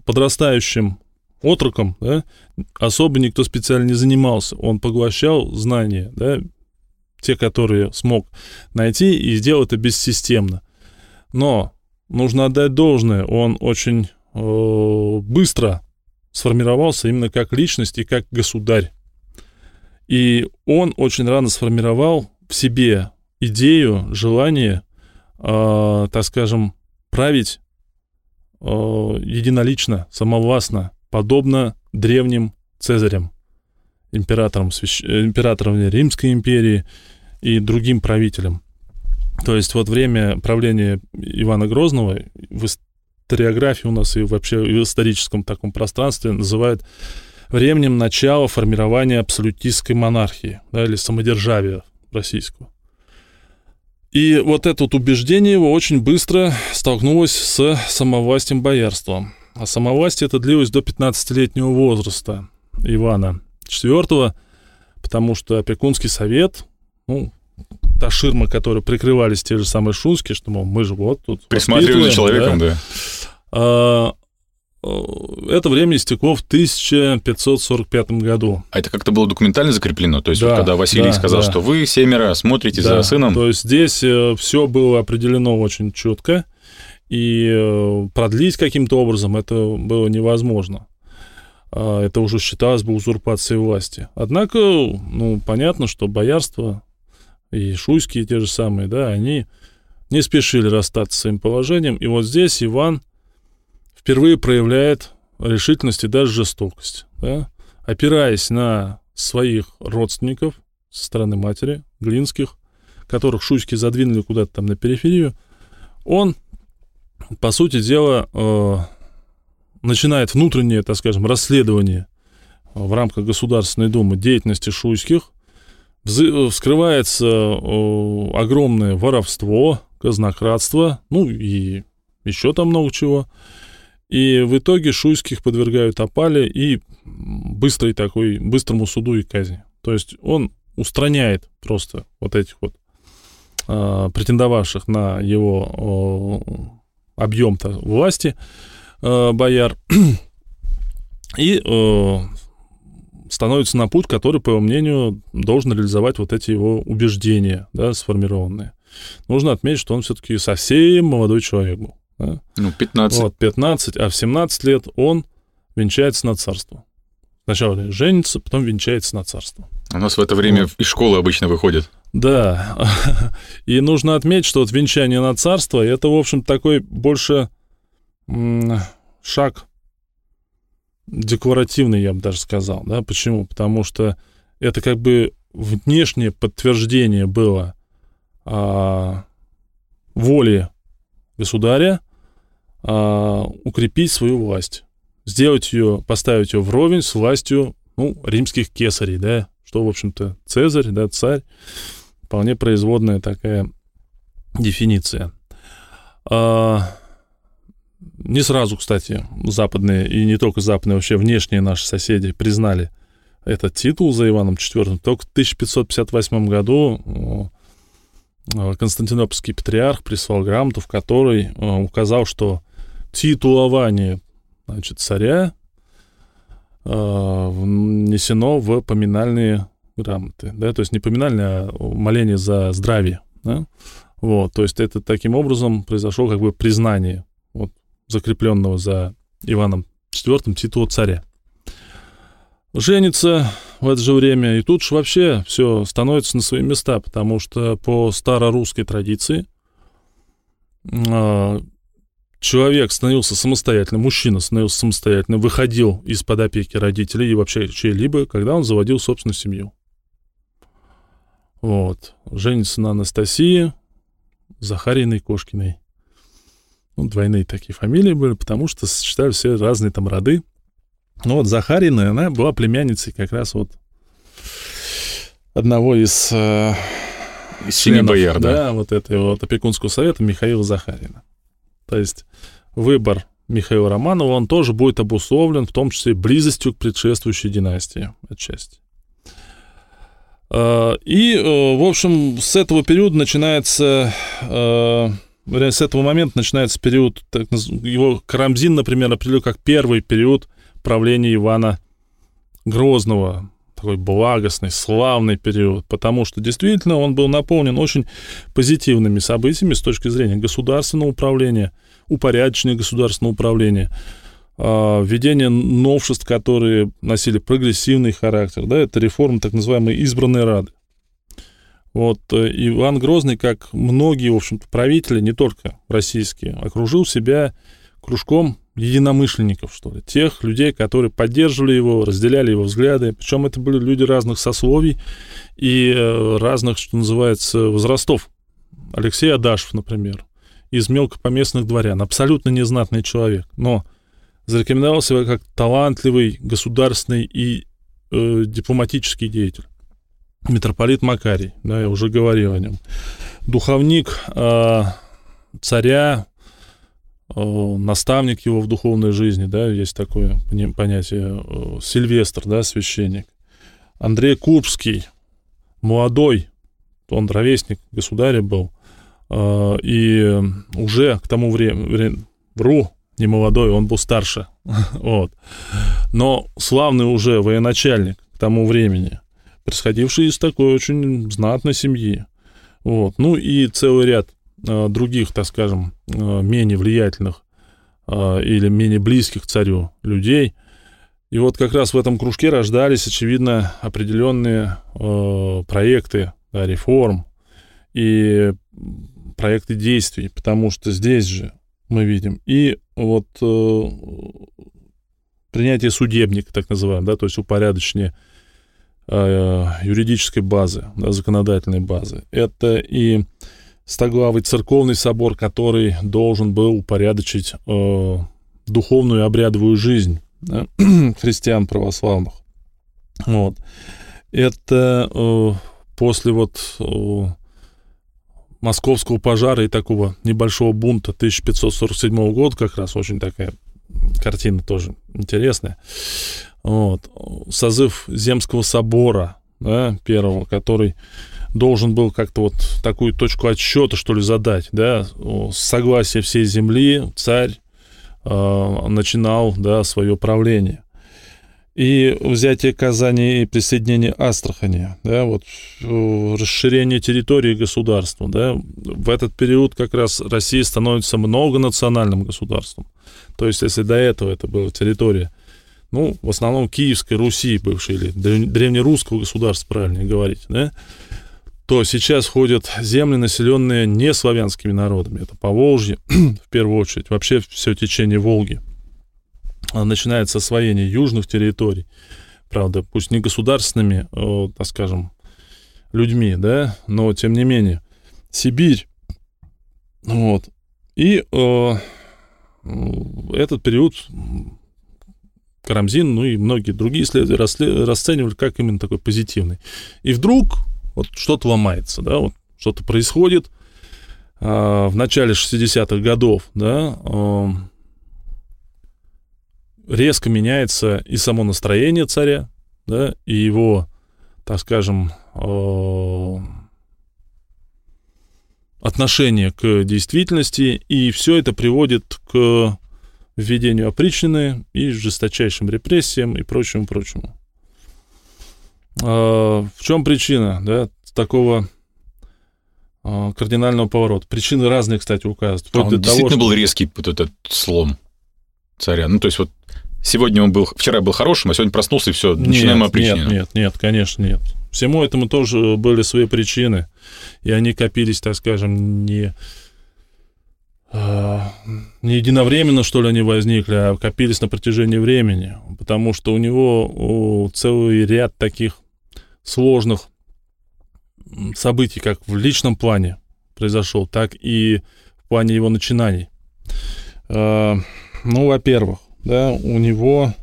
Подрастающим отроком, да, особо никто специально не занимался. Он поглощал знания, да, те, которые смог найти, и сделал это бессистемно. Но нужно отдать должное, он очень э, быстро сформировался именно как личность и как государь. И он очень рано сформировал в себе идею, желание, э, так скажем, править э, единолично, самовластно, подобно древним цезарям, императорам, свящ... э, императорам Римской империи и другим правителям. То есть вот время правления Ивана Грозного в историографии у нас и вообще в историческом таком пространстве называют временем начала формирования абсолютистской монархии, да, или самодержавия российского. И вот это вот убеждение его очень быстро столкнулось с самовластием боярства. А самовластие это длилось до 15-летнего возраста Ивана IV, потому что опекунский совет, ну, та ширма, которой прикрывались те же самые шунские, что, мол, мы же вот тут
Присматривали за человеком, да.
а, это время истекло в 1545 году.
А это как-то было документально закреплено? То есть,
Да,
вот когда Василий
да,
сказал,
да.
что вы семеро смотрите
Да,
за сыном,
То есть здесь все было определено очень четко, и э, продлить каким-то образом это было невозможно. А, Это уже считалось бы узурпацией власти. Однако, ну, понятно, что боярство и шуйские те же самые, да, они не спешили расстаться с своим положением. И вот здесь Иван впервые проявляет решительность и даже жестокость, да, опираясь на своих родственников со стороны матери, Глинских, которых шуйски задвинули куда-то там на периферию, он, по сути дела, э, начинает внутреннее, так скажем, расследование в рамках Государственной Думы деятельности шуйских, вскрывается э, огромное воровство, казнократство, ну и еще там много чего. И в итоге шуйских подвергают опале и быстрой такой, быстрому суду и казни. То есть он устраняет просто вот этих вот э, претендовавших на его э, объем-то власти э, бояр и э, становится на путь, который, по его мнению, должен реализовать вот эти его убеждения, да, сформированные. Нужно отметить, что он все-таки совсем молодой человек был. Да?
Ну, 15.
Вот, 15, а в 17 лет он венчается на царство. Сначала женится, потом венчается на царство.
У нас в это время вот. из школы обычно выходит.
Да. И нужно отметить, что вот венчание на царство, это, в общем, такой больше шаг декларативный, я бы даже сказал. Да? Почему? Потому что это как бы внешнее подтверждение было а, воли государя а, укрепить свою власть, сделать ее, поставить ее вровень с властью ну, римских кесарей, да, что, в общем-то, Цезарь, да, царь, вполне производная такая дефиниция. А, не сразу, кстати, западные, и не только западные, вообще внешние наши соседи признали этот титул за Иваном IV. Только в 1558 году э, Константинопольский патриарх прислал грамоту, в которой э, указал, что титулование значит, царя э, внесено в поминальные грамоты, да, то есть не поминальные, а моление за здравие, да? вот, то есть это таким образом произошло как бы признание закрепленного за Иваном IV титула царя. Женится в это же время, и тут же вообще все становится на свои места, потому что по старорусской традиции а, человек становился самостоятельным, мужчина становился самостоятельным, выходил из-под опеки родителей и вообще чьей-либо, когда он заводил собственную семью. Вот. Женится на Анастасии Захариной Кошкиной. Ну, двойные такие фамилии были, потому что сочетали все разные там роды. Ну вот Захарина, она была племянницей как раз вот одного из, э,
из членов, бояр, да?
да, вот этого вот опекунского совета Михаила Захарина. То есть выбор Михаила Романова, он тоже будет обусловлен в том числе близостью к предшествующей династии отчасти. Э, и, э, в общем, с этого периода начинается э, с этого момента начинается период, так, его Карамзин, например, определил как первый период правления Ивана Грозного, такой благостный, славный период, потому что действительно он был наполнен очень позитивными событиями с точки зрения государственного управления, упорядочения государственного управления, а, введение новшеств, которые носили прогрессивный характер, да, это реформа так называемой избранной Рады. Вот э, Иван Грозный, как многие, в общем-то, правители, не только российские, окружил себя кружком единомышленников, что ли, тех людей, которые поддерживали его, разделяли его взгляды. Причем это были люди разных сословий и э, разных, что называется, возрастов. Алексей Адашев, например, из мелкопоместных дворян, абсолютно незнатный человек, но зарекомендовал себя как талантливый государственный и э, дипломатический деятель митрополит Макарий, да, я уже говорил о нем. Духовник э, царя, э, наставник его в духовной жизни, да, есть такое понятие, э, Сильвестр, да, священник. Андрей Курбский, молодой, он ровесник государя был, э, и уже к тому времени, вру, не молодой, он был старше, вот, но славный уже военачальник к тому времени – происходивший из такой очень знатной семьи. Вот. Ну и целый ряд э, других, так скажем, э, менее влиятельных э, или менее близких царю людей. И вот как раз в этом кружке рождались, очевидно, определенные э, проекты да, реформ и проекты действий, потому что здесь же мы видим, и вот э, принятие судебника, так называемого, да, то есть упорядочение юридической базы, да, законодательной базы. Это и стоглавый церковный собор, который должен был упорядочить э, духовную и обрядовую жизнь да, христиан православных. Вот. Это э, после вот э, московского пожара и такого небольшого бунта 1547 года, как раз очень такая картина тоже интересная. Вот. Созыв Земского собора, да, первого, который должен был как-то вот такую точку отсчета, что ли, задать, да, согласие всей земли царь э, начинал, да, свое правление и взятие Казани и присоединение Астрахани, да, вот расширение территории государства, да, в этот период как раз Россия становится многонациональным государством. То есть, если до этого это была территория, ну, в основном Киевской Руси бывшей, или древнерусского государства, правильнее говорить, да, то сейчас ходят земли, населенные не славянскими народами. Это Поволжье, в первую очередь, вообще все течение Волги – начинается освоение южных территорий, правда, пусть не государственными, о, так скажем, людьми, да, но тем не менее, Сибирь, вот, и э, этот период Карамзин, ну и многие другие исследователи расценивали как именно такой позитивный. И вдруг вот что-то ломается, да, вот что-то происходит э, в начале 60-х годов, да, э, резко меняется и само настроение царя, да, и его, так скажем, э, отношение к действительности, и все это приводит к введению опричнины и жесточайшим репрессиям и прочему-прочему. Э, в чем причина, да, такого э, кардинального поворота? Причины разные, кстати, указывают.
А он действительно того, был что... резкий вот этот слом царя. Ну, то есть вот сегодня он был, вчера был хорошим, а сегодня проснулся и все, начинаем
нет, Нет, нет, нет, конечно, нет. Всему этому тоже были свои причины, и они копились, так скажем, не, а, не единовременно, что ли, они возникли, а копились на протяжении времени, потому что у него целый ряд таких сложных событий, как в личном плане произошел, так и в плане его начинаний. А, ну, во-первых, да, у него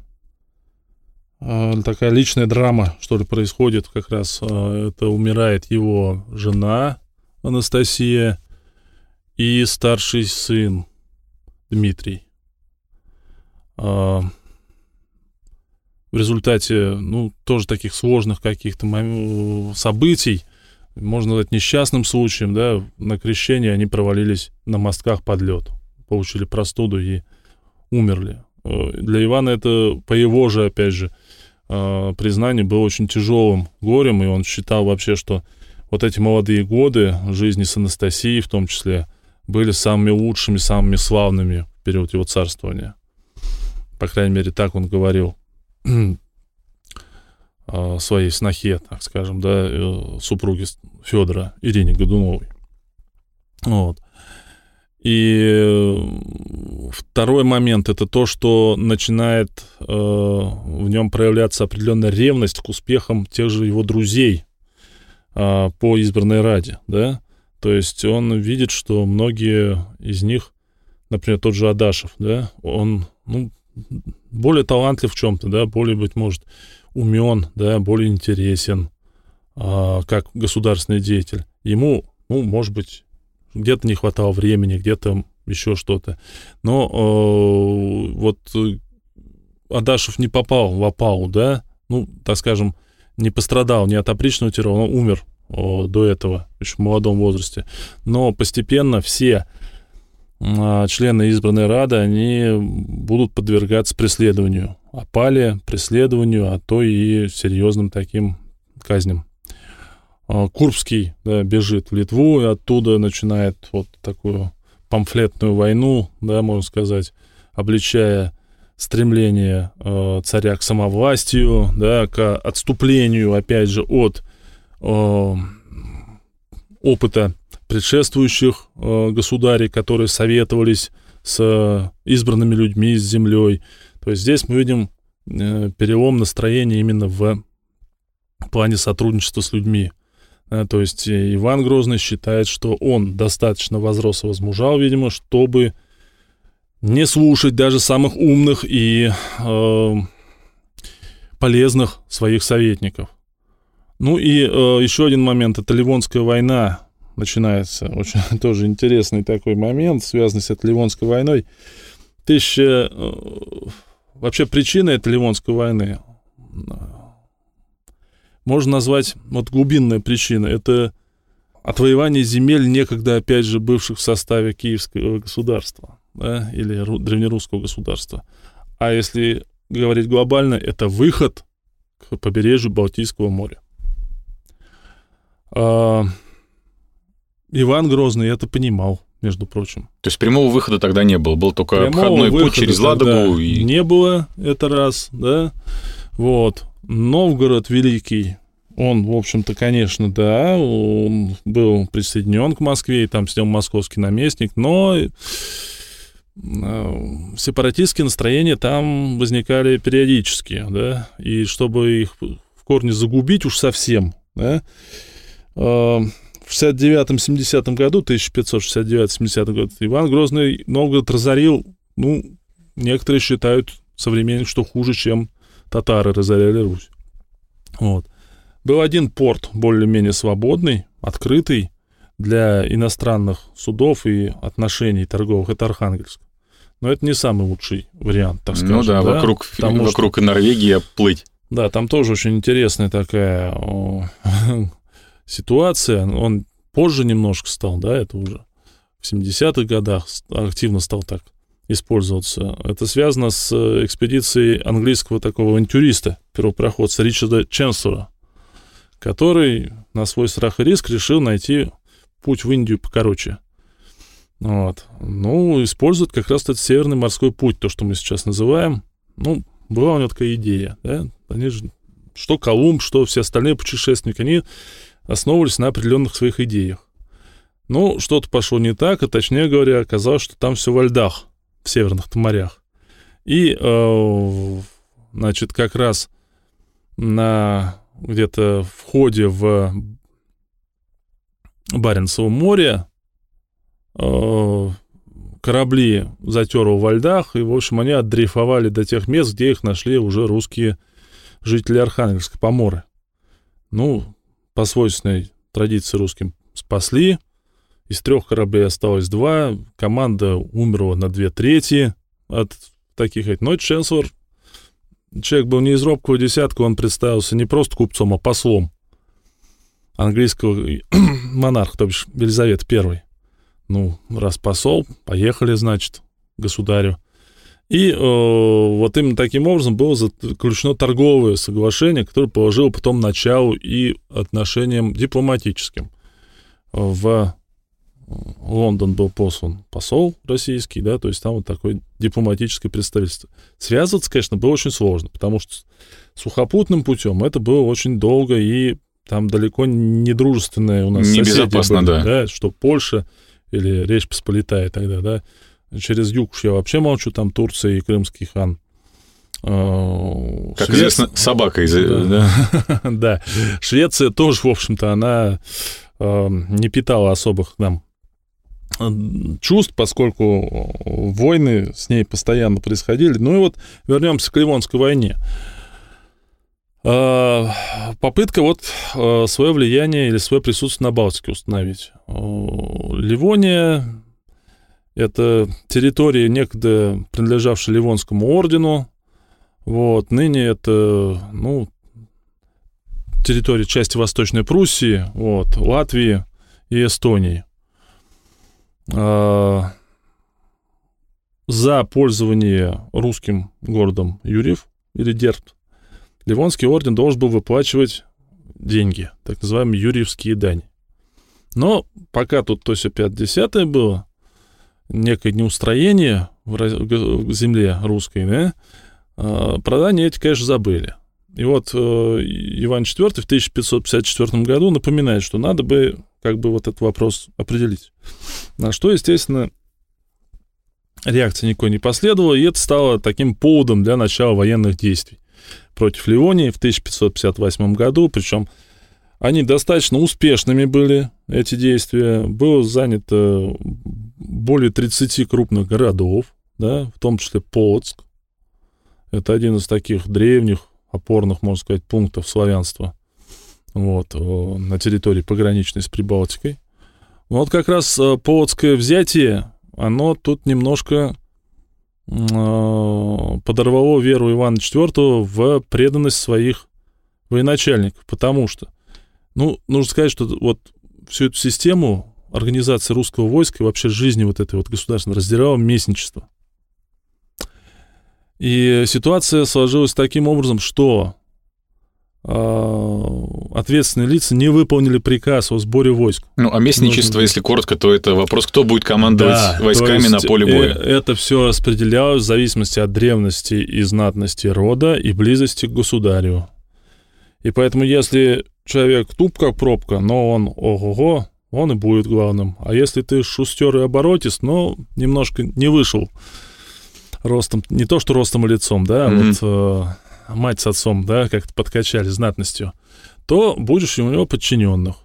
э, такая личная драма, что ли, происходит как раз. Это умирает его жена Анастасия и старший сын Дмитрий. Э, в результате, ну, тоже таких сложных каких-то событий, можно сказать, несчастным случаем, да, на крещение они провалились на мостках под лед, получили простуду и умерли. Э, для Ивана это, по его же, опять же, э, признанию, было очень тяжелым горем, и он считал вообще, что вот эти молодые годы жизни с Анастасией, в том числе, были самыми лучшими, самыми славными в период его царствования. По крайней мере, так он говорил своей снохе, так скажем, да, э, супруге Федора Ирине Годуновой. Вот. И второй момент это то, что начинает э, в нем проявляться определенная ревность к успехам тех же его друзей э, по избранной раде, да. То есть он видит, что многие из них, например, тот же Адашев, да, он ну, более талантлив в чем-то, да, более, быть может, умен, да, более интересен, э, как государственный деятель. Ему, ну, может быть, где-то не хватало времени, где-то еще что-то. Но э, вот э, Адашев не попал в опалу, да, ну, так скажем, не пострадал не от опричного террора, он умер до этого, еще в молодом возрасте. Но постепенно все э, члены избранной Рады, они будут подвергаться преследованию. Опале, преследованию, а то и серьезным таким казням. А, Курбский да, бежит в Литву и оттуда начинает вот такую памфлетную войну, да, можно сказать, обличая стремление э, царя к самовластию, да, к отступлению, опять же, от э, опыта предшествующих э, государей, которые советовались с избранными людьми, с землей. То есть здесь мы видим э, перелом настроения именно в плане сотрудничества с людьми. Э, то есть Иван Грозный считает, что он достаточно возрос и возмужал, видимо, чтобы не слушать даже самых умных и э, полезных своих советников. Ну и э, еще один момент, это Ливонская война начинается. Очень тоже интересный такой момент, связанный с этой Ливонской войной. Тысяча... Э, вообще причина этой Ливонской войны можно назвать вот глубинная причина. Это отвоевание земель некогда, опять же, бывших в составе Киевского государства да, или древнерусского государства. А если говорить глобально, это выход к побережью Балтийского моря. А, Иван Грозный это понимал, между прочим.
То есть прямого выхода тогда не было, был только прямого обходной путь через Ладогу.
И... Не было, это раз, да. Вот. Новгород Великий, он, в общем-то, конечно, да, он был присоединен к Москве, и там сидел московский наместник, но Э, сепаратистские настроения там возникали периодически, да, и чтобы их в корне загубить уж совсем, да, в 69-70 году, 1569-70 год, Иван Грозный Новгород разорил, ну, некоторые считают современник, что хуже, чем татары разоряли Русь. Вот. Был один порт более-менее свободный, открытый, для иностранных судов и отношений торговых, это Архангельск. Но это не самый лучший вариант, так ну скажем.
Ну да, да? вокруг, Потому вокруг что, Норвегии плыть.
Да, там тоже очень интересная такая ситуация. Он позже немножко стал, да, это уже в 70-х годах активно стал так использоваться. Это связано с экспедицией английского такого авантюриста, первопроходца Ричарда Ченсера, который на свой страх и риск решил найти путь в Индию покороче. Вот. Ну, используют как раз этот северный морской путь, то, что мы сейчас называем. Ну, была у него такая идея, да? Они же, что Колумб, что все остальные путешественники, они основывались на определенных своих идеях. Ну, что-то пошло не так, а точнее говоря, оказалось, что там все во льдах, в северных морях. И, э, значит, как раз на где-то входе в Баренцево море, э, корабли затерли во льдах, и, в общем, они отдрейфовали до тех мест, где их нашли уже русские жители Архангельска, поморы. Ну, по свойственной традиции русским спасли, из трех кораблей осталось два, команда умерла на две трети от таких... Но Ченслор, человек был не из робкого десятка, он представился не просто купцом, а послом английского монарха, то бишь Елизавета I. Ну, раз посол, поехали, значит, государю. И э, вот именно таким образом было заключено торговое соглашение, которое положило потом начало и отношениям дипломатическим. В Лондон был послан посол российский, да, то есть там вот такое дипломатическое представительство. Связываться, конечно, было очень сложно, потому что сухопутным путем это было очень долго и там далеко не дружественные у нас
Небезопасно, были, да.
да. Что Польша или Речь Посполитая тогда, да. Через юг я вообще молчу, там Турция и Крымский хан.
А, как Швец... известно, собака из...
Да. да. да. Швеция тоже, в общем-то, она э, не питала особых нам чувств, поскольку войны с ней постоянно происходили. Ну и вот вернемся к Ливонской войне. Попытка вот свое влияние или свое присутствие на Балтике установить. Ливония — это территория, некогда принадлежавшая Ливонскому ордену. Вот, ныне это, ну, территория части Восточной Пруссии, вот, Латвии и Эстонии. За пользование русским городом Юрьев или Дербт Ливонский орден должен был выплачивать деньги, так называемые юрьевские дани. Но пока тут то все 50 было, некое неустроение в земле русской, да, а, про дани эти, конечно, забыли. И вот э, Иван IV в 1554 году напоминает, что надо бы как бы вот этот вопрос определить. На что, естественно, реакции никакой не последовало, и это стало таким поводом для начала военных действий против Ливонии в 1558 году, причем они достаточно успешными были, эти действия. Было занято более 30 крупных городов, да, в том числе Полоцк. Это один из таких древних опорных, можно сказать, пунктов славянства вот, на территории пограничной с Прибалтикой. Вот как раз э, Полоцкое взятие, оно тут немножко э, подорвало веру Ивана IV в преданность своих военачальников, потому что, ну, нужно сказать, что вот всю эту систему организации русского войска и вообще жизни вот этой вот государственной раздирало местничество. И ситуация сложилась таким образом, что э, ответственные лица не выполнили приказ о сборе войск.
Ну, а местничество, Нужно... если коротко, то это вопрос, кто будет командовать да, войсками на поле боя.
Э, это все распределялось в зависимости от древности и знатности рода и близости к государю. И поэтому, если человек туп как пробка, но он ого-го, он и будет главным. А если ты шустер и оборотист, но немножко не вышел ростом, не то что ростом и лицом, да, mm-hmm. вот э, мать с отцом, да, как-то подкачали знатностью, то будешь у него подчиненных.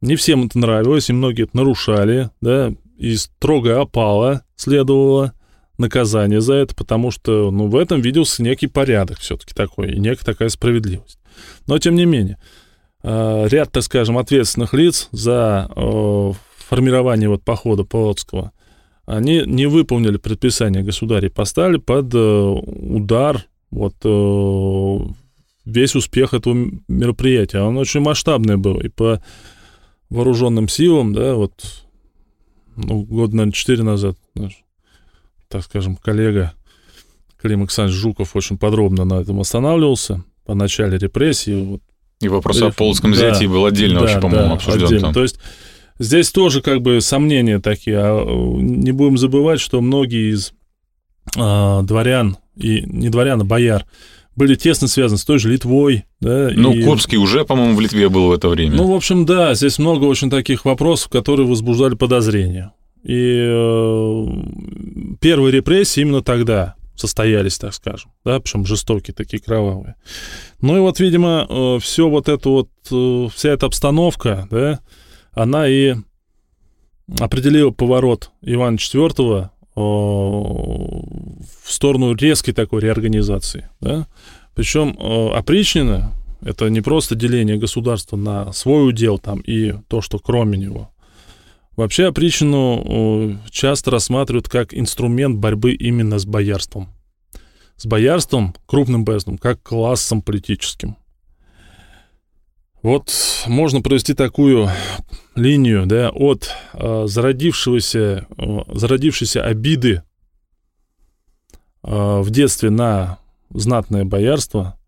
Не всем это нравилось, и многие это нарушали, да, и строго опало следовало наказание за это, потому что, ну, в этом виделся некий порядок все-таки такой, и некая такая справедливость. Но, тем не менее, ряд, так скажем, ответственных лиц за э, формирование вот похода Полоцкого они не выполнили предписание государя и поставили под э, удар вот э, весь успех этого мероприятия. Он очень масштабный был и по вооруженным силам, да, вот ну, год, наверное, четыре назад наш, так скажем, коллега Клим Александрович Жуков очень подробно на этом останавливался по начале репрессий. Вот,
и вопрос Реф... о полоцком взятии да, был отдельно да, очень, по-моему, да, обсужден. Отдельно. Там.
То есть Здесь тоже как бы сомнения такие. А не будем забывать, что многие из а, дворян, и не дворян, а бояр, были тесно связаны с той же Литвой. Да,
ну, и... Курбский уже, по-моему, в Литве был в это время.
Ну, в общем, да, здесь много очень таких вопросов, которые возбуждали подозрения. И э, первые репрессии именно тогда состоялись, так скажем, да, причем жестокие, такие кровавые. Ну и вот, видимо, э, все вот это вот, э, вся эта обстановка, да, она и определила поворот Ивана IV в сторону резкой такой реорганизации. Да? Причем опричнина — это не просто деление государства на свой удел там, и то, что кроме него. Вообще опричнину часто рассматривают как инструмент борьбы именно с боярством. С боярством, крупным боярством, как классом политическим. Вот можно провести такую линию, да, от э, зародившегося, э, зародившейся обиды э, в детстве на знатное боярство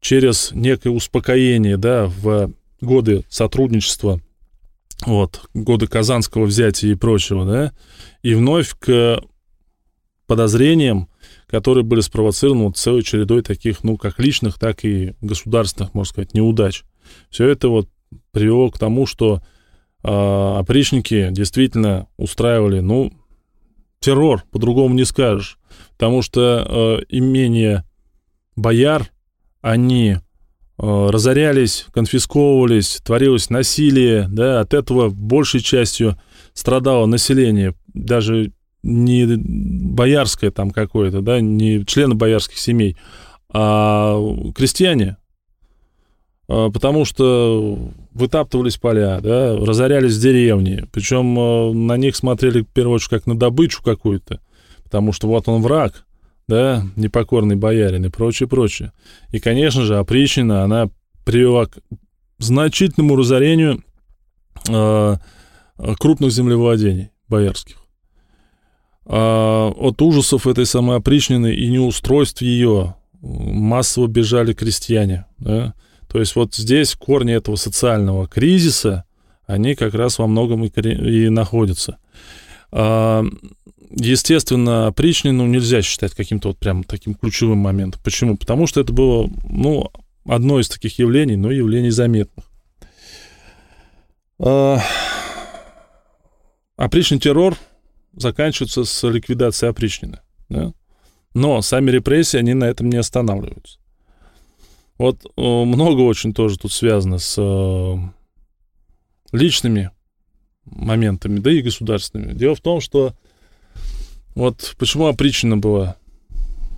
через некое успокоение, да, в годы сотрудничества, вот, годы Казанского взятия и прочего, да, и вновь к подозрениям, которые были спровоцированы вот целой чередой таких, ну, как личных, так и государственных, можно сказать, неудач. Все это вот привело к тому, что э, опричники действительно устраивали, ну, террор, по-другому не скажешь. Потому что э, имения бояр, они э, разорялись, конфисковывались, творилось насилие, да, от этого большей частью страдало население, даже не боярское там какое-то, да, не члены боярских семей, а крестьяне, а, потому что вытаптывались поля, да, разорялись деревни, причем а, на них смотрели, в первую очередь, как на добычу какую-то, потому что вот он враг, да, непокорный боярин и прочее, прочее. И, конечно же, опричнина, она привела к значительному разорению э, крупных землевладений боярских. А от ужасов этой самой опричнины и неустройств ее массово бежали крестьяне, да, то есть вот здесь корни этого социального кризиса, они как раз во многом и, и находятся. А, естественно, опричнину нельзя считать каким-то вот прям таким ключевым моментом. Почему? Потому что это было, ну, одно из таких явлений, но явлений заметных. А, опричный террор заканчиваются с ликвидацией опричнины. Да? Но сами репрессии, они на этом не останавливаются. Вот э, много очень тоже тут связано с э, личными моментами, да и государственными. Дело в том, что вот почему опричнина была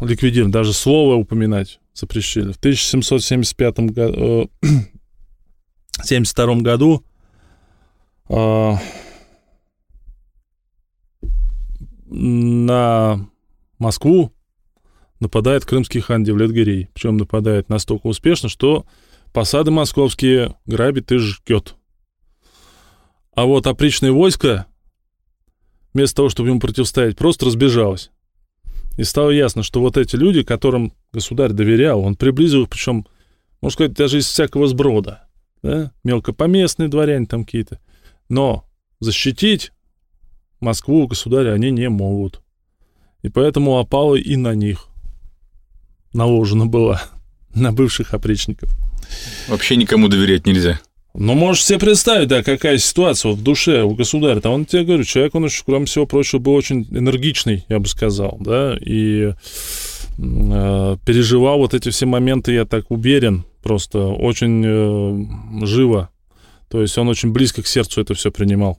ликвидирована, даже слово упоминать запрещили. В 1775 году, э, 72 году на Москву нападает крымский хан Девлет-Гирей. Причем нападает настолько успешно, что посады московские грабит и жгет. А вот опричное войско, вместо того, чтобы ему противостоять, просто разбежалось. И стало ясно, что вот эти люди, которым государь доверял, он приблизил их, причем, можно сказать, даже из всякого сброда. Да? Мелкопоместные дворяне там какие-то. Но защитить Москву государя они не могут. И поэтому опала и на них наложена была, на бывших опричников.
Вообще никому доверять нельзя.
Ну, можешь себе представить, да, какая ситуация вот в душе у государя. Там он тебе говорю, человек, он, кроме всего прочего, был очень энергичный, я бы сказал, да, и э, переживал вот эти все моменты, я так уверен, просто очень э, живо. То есть он очень близко к сердцу это все принимал.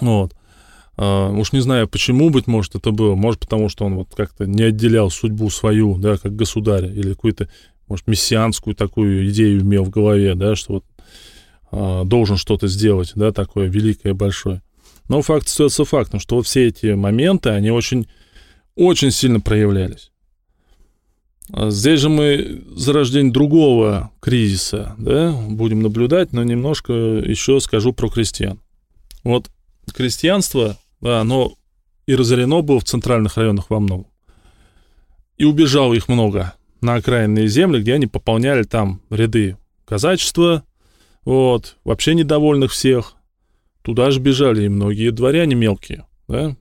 Вот. Uh, уж не знаю, почему, быть может, это было. Может, потому что он вот как-то не отделял судьбу свою, да, как государя, или какую-то, может, мессианскую такую идею имел в голове, да, что вот uh, должен что-то сделать, да, такое великое, большое. Но факт остается фактом, что вот все эти моменты, они очень, очень сильно проявлялись. А здесь же мы зарождение другого кризиса, да, будем наблюдать, но немножко еще скажу про крестьян. Вот крестьянство оно и разорено было в центральных районах во многом. И убежало их много на окраинные земли, где они пополняли там ряды казачества, вот, вообще недовольных всех. Туда же бежали и многие дворяне мелкие, да.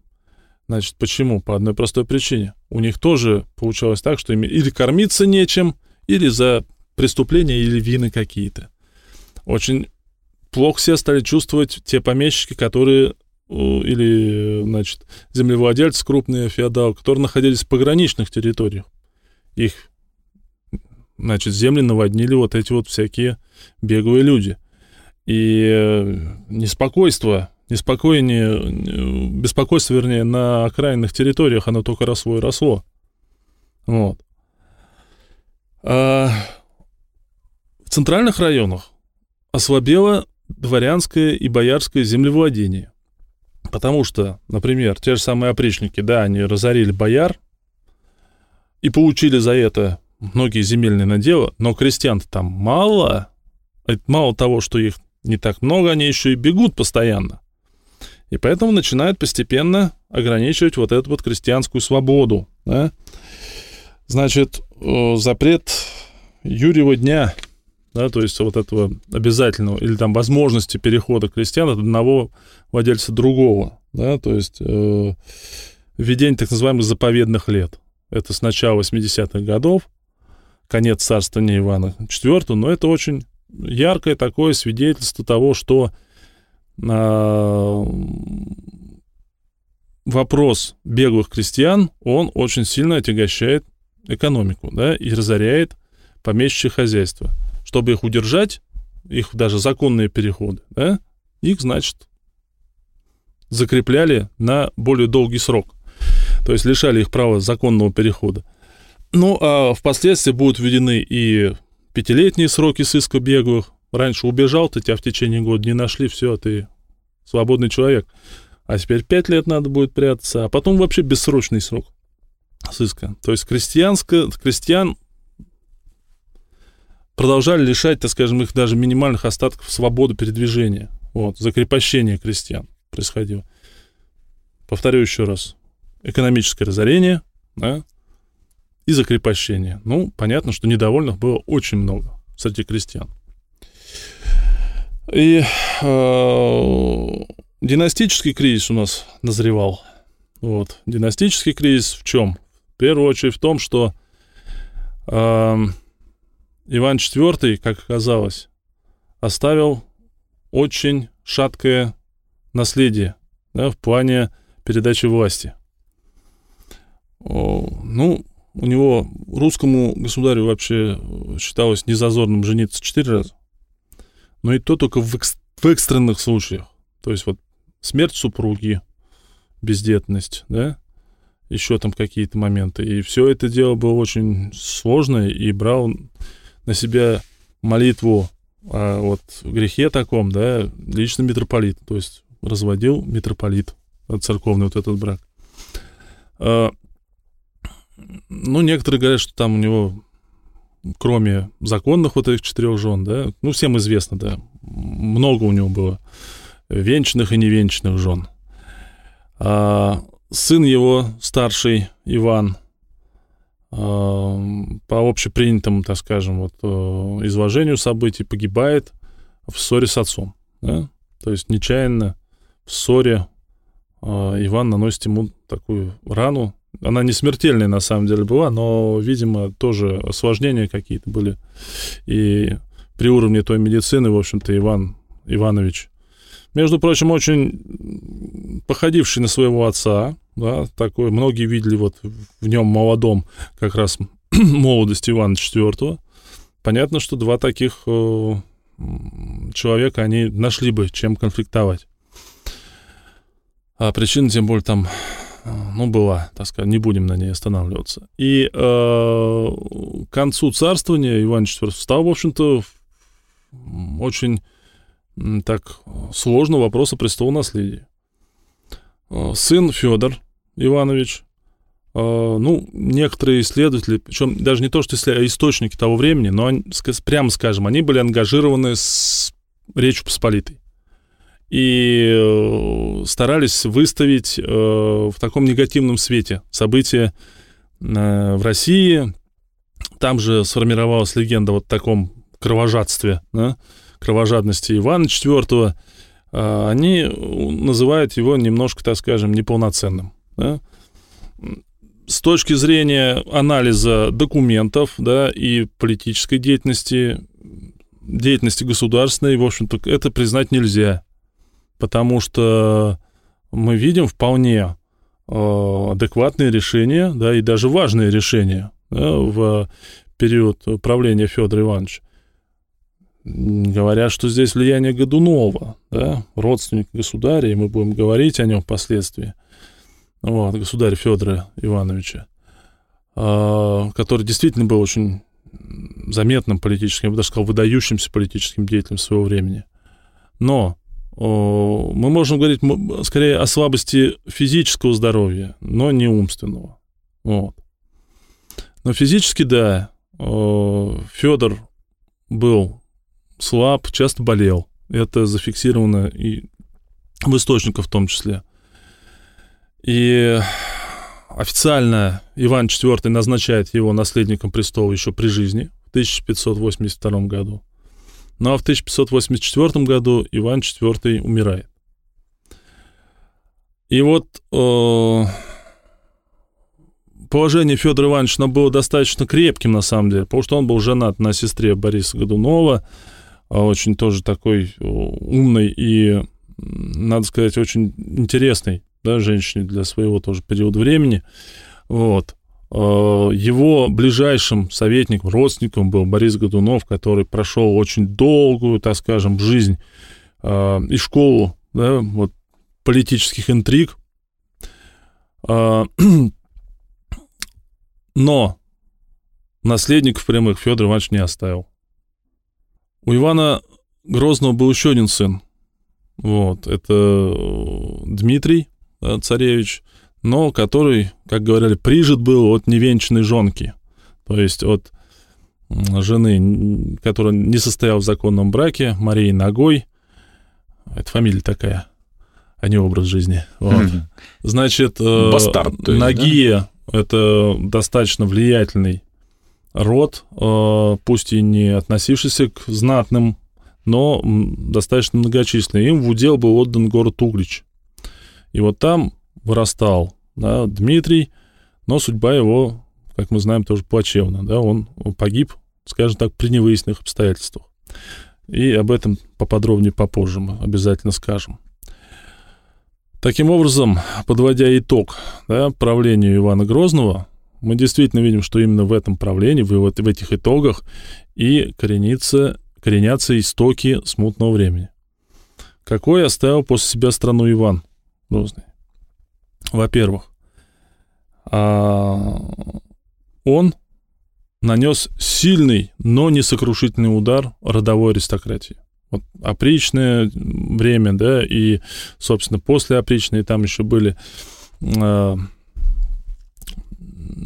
Значит, почему? По одной простой причине. У них тоже получалось так, что им или кормиться нечем, или за преступления или вины какие-то. Очень плохо себя стали чувствовать те помещики, которые или, значит, землевладельцы, крупные феодалы, которые находились в пограничных территориях. Их, значит, земли наводнили вот эти вот всякие беглые люди. И э, неспокойство, неспокойнее, беспокойство, вернее, на окраинных территориях, оно только росло и росло. Вот. А в центральных районах ослабело дворянское и боярское землевладение. Потому что, например, те же самые опричники, да, они разорили бояр и получили за это многие земельные наделы, но крестьян там мало. Мало того, что их не так много, они еще и бегут постоянно. И поэтому начинают постепенно ограничивать вот эту вот крестьянскую свободу. Да? Значит, э, запрет Юрьева дня да, то есть вот этого обязательного или там возможности перехода крестьян от одного владельца другого, да, то есть э, введение так называемых заповедных лет. Это с начала 80-х годов, конец царствования Ивана IV, но это очень яркое такое свидетельство того, что э, вопрос беглых крестьян, он очень сильно отягощает экономику, да, и разоряет помещичье хозяйство чтобы их удержать, их даже законные переходы, да, их, значит, закрепляли на более долгий срок. То есть лишали их права законного перехода. Ну, а впоследствии будут введены и пятилетние сроки сыска беглых. Раньше убежал, ты тебя в течение года не нашли, все, ты свободный человек. А теперь пять лет надо будет прятаться, а потом вообще бессрочный срок сыска. То есть крестьянско, крестьян продолжали лишать, так скажем, их даже минимальных остатков свободы передвижения. Вот, закрепощение крестьян происходило. Повторю еще раз. Экономическое разорение, да, и закрепощение. Ну, понятно, что недовольных было очень много среди крестьян. И э, династический кризис у нас назревал. Вот. Династический кризис в чем? В первую очередь в том, что э, Иван IV, как оказалось, оставил очень шаткое наследие да, в плане передачи власти. Ну, у него русскому государю вообще считалось незазорным жениться четыре раза. Но и то только в, экс- в экстренных случаях. То есть вот смерть супруги, бездетность, да, еще там какие-то моменты. И все это дело было очень сложное, и брал на себя молитву о вот грехе таком, да, лично митрополит. То есть разводил митрополит церковный вот этот брак. А, ну, некоторые говорят, что там у него, кроме законных вот этих четырех жен, да, ну, всем известно, да, много у него было венчанных и невенчанных жен. А сын его, старший Иван, а, по общепринятому, так скажем, вот, э, изложению событий погибает в ссоре с отцом. Да? То есть нечаянно в ссоре а, Иван наносит ему такую рану. Она не смертельная на самом деле была, но, видимо, тоже осложнения какие-то были. И при уровне той медицины, в общем-то, Иван Иванович, между прочим, очень походивший на своего отца, да, такой, многие видели вот в нем молодом как раз молодость Ивана IV. Понятно, что два таких э, человека, они нашли бы чем конфликтовать. А причина, тем более, там, ну, была, так сказать, не будем на ней останавливаться. И э, к концу царствования Иван IV стал, в общем-то, очень так сложно вопрос о престолонаследии. Э, сын Федор Иванович, э, ну, некоторые исследователи, причем даже не то, что а источники того времени, но, они, прямо скажем, они были ангажированы с Речью Посполитой и э, старались выставить в таком негативном свете события в России. Там же сформировалась легенда вот таком кровожадстве, да, кровожадности Ивана IV, а, они называют его немножко, так скажем, неполноценным. Да? С точки зрения анализа документов да, и политической деятельности, деятельности государственной, в общем-то, это признать нельзя, потому что мы видим вполне а, адекватные решения, да, и даже важные решения да, в период правления Федора Ивановича. Говорят, что здесь влияние Годунова, да, родственник государя, и мы будем говорить о нем впоследствии. Вот, государь Федора Ивановича, э, который действительно был очень заметным политическим, я бы даже сказал, выдающимся политическим деятелем своего времени. Но мы можем говорить скорее о слабости физического здоровья, но не умственного. Вот. Но физически, да, Федор был слаб, часто болел. Это зафиксировано и в источниках в том числе. И официально Иван IV назначает его наследником престола еще при жизни в 1582 году. Ну а в 1584 году Иван IV умирает. И вот э, положение Федора Ивановича было достаточно крепким, на самом деле, потому что он был женат на сестре Бориса Годунова, очень тоже такой умной и, надо сказать, очень интересной да, женщине для своего тоже периода времени. Вот. А, его ближайшим советником, родственником был Борис Годунов, который прошел очень долгую, так скажем, жизнь а, и школу да, вот, политических интриг. Но наследников прямых Федор Иванович не оставил. У Ивана Грозного был еще один сын. Вот, это э, Дмитрий да, царевич, но который, как говорили, прижит был от невенчанной жонки. То есть от жены, которая не состояла в законном браке, Марии Ногой. Это фамилия такая, а не образ жизни. Вот. Значит,
э, Бастард,
есть, Нагия да? это достаточно влиятельный род, э, пусть и не относившийся к знатным, но достаточно многочисленный. Им в удел был отдан город Углич. И вот там вырастал да, Дмитрий, но судьба его, как мы знаем, тоже плачевна. Да? Он погиб, скажем так, при невыясненных обстоятельствах. И об этом поподробнее попозже мы обязательно скажем. Таким образом, подводя итог да, правлению Ивана Грозного, мы действительно видим, что именно в этом правлении, в, вот, в этих итогах и коренится, коренятся истоки смутного времени. Какой оставил после себя страну Иван Грозный? Во-первых, а, он нанес сильный, но не сокрушительный удар родовой аристократии. Вот опричное время, да, и, собственно, после опричной там еще были э,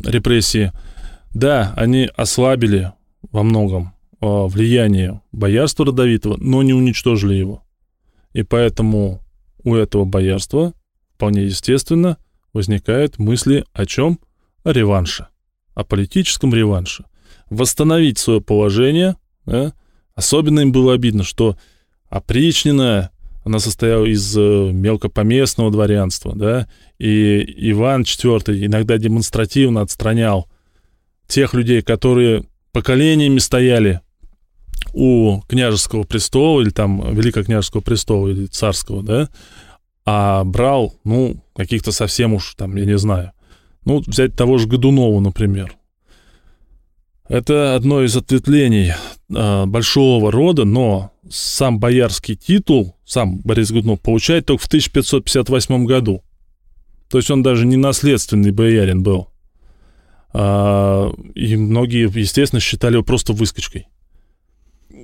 репрессии. Да, они ослабили во многом э, влияние боярства родовитого, но не уничтожили его. И поэтому у этого боярства вполне естественно возникают мысли о чем? О реванше, о политическом реванше. Восстановить свое положение, да? особенно им было обидно, что опричнина, она состояла из э, мелкопоместного дворянства, да, и Иван IV иногда демонстративно отстранял тех людей, которые поколениями стояли у княжеского престола или там великокняжеского престола или царского, да, а брал, ну, каких-то совсем уж там, я не знаю, ну, взять того же Годунова, например. Это одно из ответвлений э, большого рода, но сам боярский титул, сам Борис Годунов получает только в 1558 году. То есть он даже не наследственный боярин был. А, и многие, естественно, считали его просто выскочкой.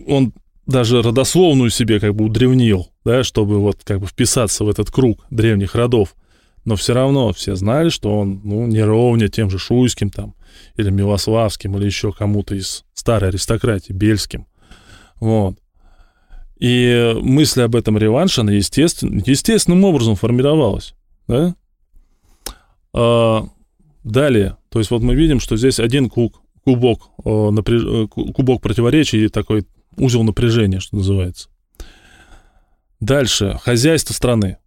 Он даже родословную себе как бы удревнил, да, чтобы вот как бы вписаться в этот круг древних родов. Но все равно все знали, что он, ну, не ровня тем же Шуйским там, или Милославским, или еще кому-то из старой аристократии, Бельским. Вот. И мысль об этом реванше, она естествен, естественным образом формировалась, да? А, далее, то есть вот мы видим, что здесь один куб, кубок, напряж... кубок противоречий и такой узел напряжения, что называется. Дальше, хозяйство страны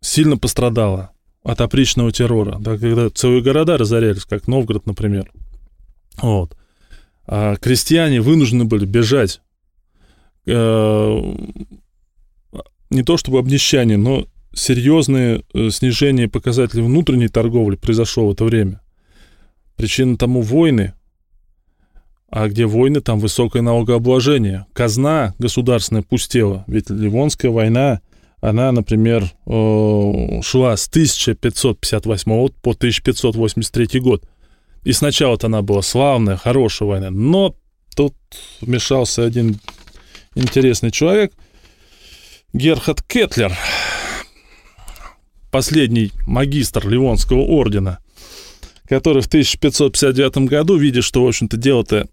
сильно пострадало от опричного террора, да, когда целые города разорялись, как Новгород, например. Вот. А крестьяне вынуждены были бежать э, не то чтобы обнищание, но серьезное э, снижение показателей внутренней торговли произошло в это время. Причина тому войны, а где войны, там высокое налогообложение. Казна государственная пустела, ведь Ливонская война, она, например, э, шла с 1558 по 1583 год. И сначала-то она была славная, хорошая война, но тут вмешался один интересный человек, Герхард Кетлер, последний магистр Ливонского ордена, который в 1559 году, видя, что, в общем-то, дело-то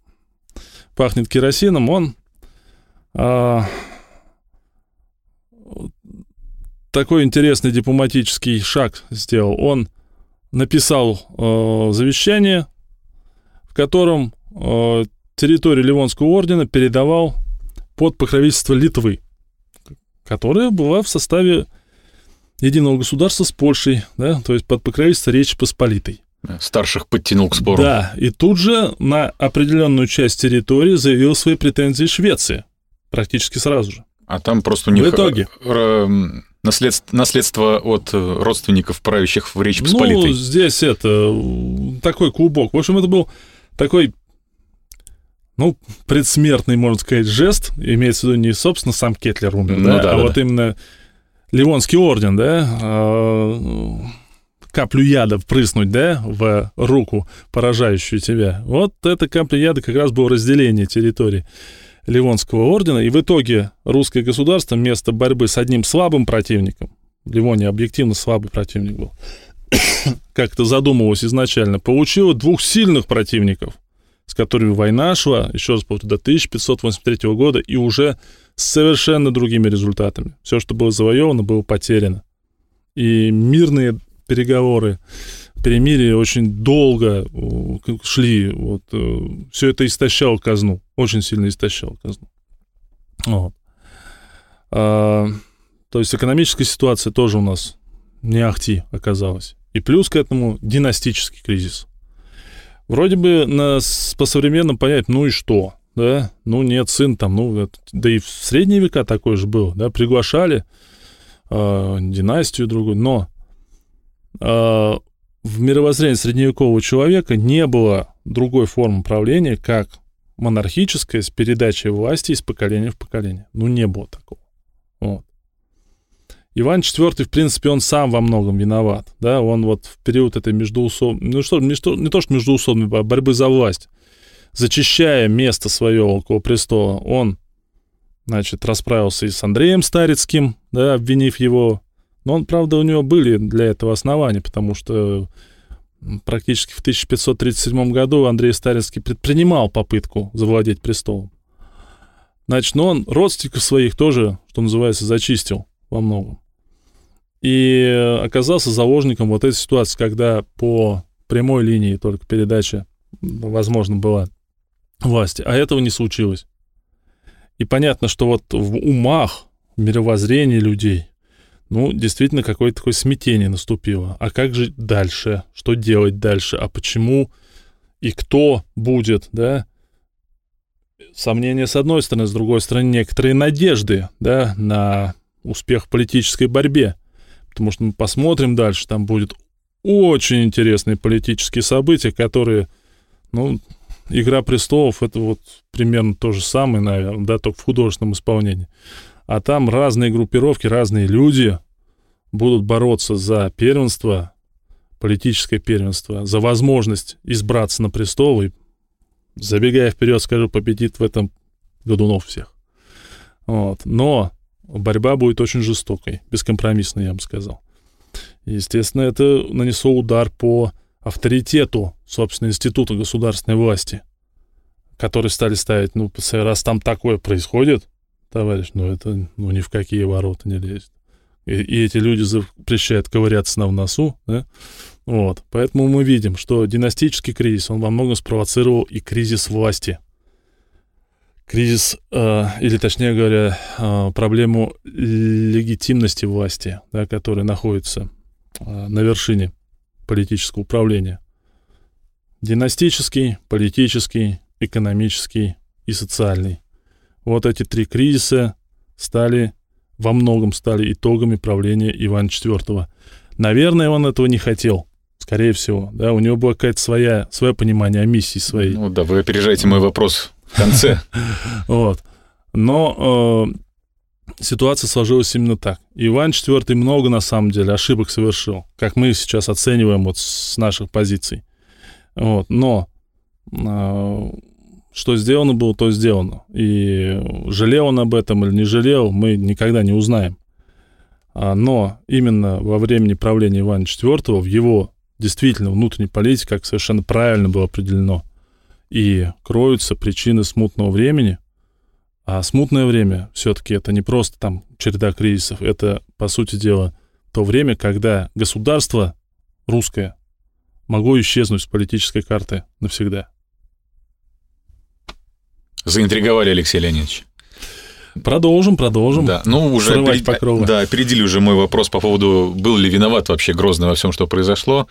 пахнет керосином, он а, такой интересный дипломатический шаг сделал. Он написал э, завещание, в котором э, территорию Ливонского ордена передавал под покровительство Литвы, которая была в составе единого государства с Польшей, да, то есть под покровительство Речи Посполитой.
Старших подтянул к спору.
Да, и тут же на определенную часть территории заявил свои претензии Швеция. Практически сразу же.
А там просто у них...
В итоге.
Э, наследство, наследство от э, родственников, правящих в Речи Посполитой.
Ну, здесь это... Такой клубок. В общем, это был такой ну, предсмертный, можно сказать, жест, имеется в виду не, собственно, сам Кетлер умер, ну, да, да, а да, вот да. именно Ливонский орден, да, а, каплю яда впрыснуть, да, в руку, поражающую тебя. Вот эта капля яда как раз было разделение территории Ливонского ордена, и в итоге русское государство вместо борьбы с одним слабым противником, Ливония объективно слабый противник был, как это задумывалось изначально, получило двух сильных противников, с которыми война шла, еще раз повторю, до 1583 года, и уже с совершенно другими результатами. Все, что было завоевано, было потеряно. И мирные переговоры, перемирие очень долго э, шли. Вот, э, все это истощало казну, очень сильно истощало казну. Вот. А, то есть экономическая ситуация тоже у нас не ахти оказалась. И плюс к этому династический кризис. Вроде бы на, по-современному понять, ну и что, да? Ну нет, сын там, ну, да и в средние века такой же был, да, приглашали э, династию другую, но э, в мировоззрении средневекового человека не было другой формы правления, как монархическая с передачей власти из поколения в поколение. Ну, не было такого. Вот. Иван IV, в принципе, он сам во многом виноват. Да? Он вот в период этой междуусобной, ну что, не, что, не то что междуусобной а борьбы за власть, зачищая место свое около престола, он, значит, расправился и с Андреем Старицким, да, обвинив его. Но он, правда, у него были для этого основания, потому что практически в 1537 году Андрей Старицкий предпринимал попытку завладеть престолом. Значит, но он родственников своих тоже, что называется, зачистил во многом. И оказался заложником вот этой ситуации, когда по прямой линии только передача, возможно, была власти, а этого не случилось. И понятно, что вот в умах, в мировоззрении людей, ну, действительно, какое-то такое смятение наступило. А как же дальше? Что делать дальше? А почему и кто будет, да? Сомнения с одной стороны, с другой стороны, некоторые надежды, да, на успех в политической борьбе. Потому что мы посмотрим дальше, там будет очень интересные политические события, которые, ну, «Игра престолов» — это вот примерно то же самое, наверное, да, только в художественном исполнении. А там разные группировки, разные люди будут бороться за первенство, политическое первенство, за возможность избраться на престол. И, забегая вперед, скажу, победит в этом Годунов всех. Вот. Но борьба будет очень жестокой, бескомпромиссной, я бы сказал. Естественно, это нанесло удар по авторитету, собственно, института государственной власти, которые стали ставить, ну, раз там такое происходит, товарищ, ну, это, ну, ни в какие ворота не лезет. И, и эти люди запрещают ковыряться нам в носу, да, вот. Поэтому мы видим, что династический кризис, он во многом спровоцировал и кризис власти. Кризис, э, или точнее говоря, э, проблему легитимности власти, да, которая находится э, на вершине политического управления. Династический, политический, экономический и социальный. Вот эти три кризиса стали, во многом стали итогами правления Ивана IV. Наверное, он этого не хотел, скорее всего. Да, у него было какая-то своя, свое понимание о миссии своей.
Ну да, вы опережаете мой вопрос в конце.
Вот. Но э, ситуация сложилась именно так. Иван IV много, на самом деле, ошибок совершил, как мы сейчас оцениваем вот с наших позиций. Вот. Но э, что сделано было, то сделано. И жалел он об этом или не жалел, мы никогда не узнаем. А, но именно во времени правления Ивана IV в его действительно внутренней политике, как совершенно правильно было определено, и кроются причины смутного времени, а смутное время все-таки это не просто там череда кризисов, это, по сути дела, то время, когда государство русское могло исчезнуть с политической карты навсегда.
Заинтриговали, Алексей Леонидович.
Продолжим, продолжим.
Да, ну уже
перед... покровы.
Да, опередили уже мой вопрос по поводу, был ли виноват вообще Грозный во всем, что произошло.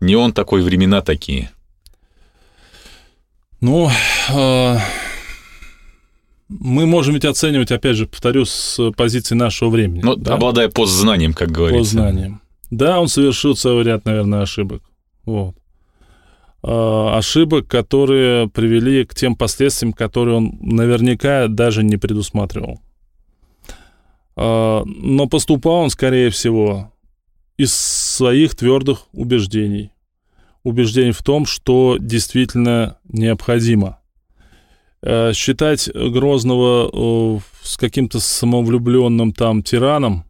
Не он такой, времена такие.
Ну, э, мы можем ведь оценивать, опять же, повторю, с позиции нашего времени.
Ну, да? обладая постзнанием, как говорится.
Постзнанием. Да, он совершил целый ряд, наверное, ошибок. Вот. А, ошибок, которые привели к тем последствиям, которые он наверняка даже не предусматривал. А, но поступал он, скорее всего, из своих твердых убеждений. Убеждений в том, что действительно необходимо – Э, считать Грозного э, с каким-то самовлюбленным там тираном,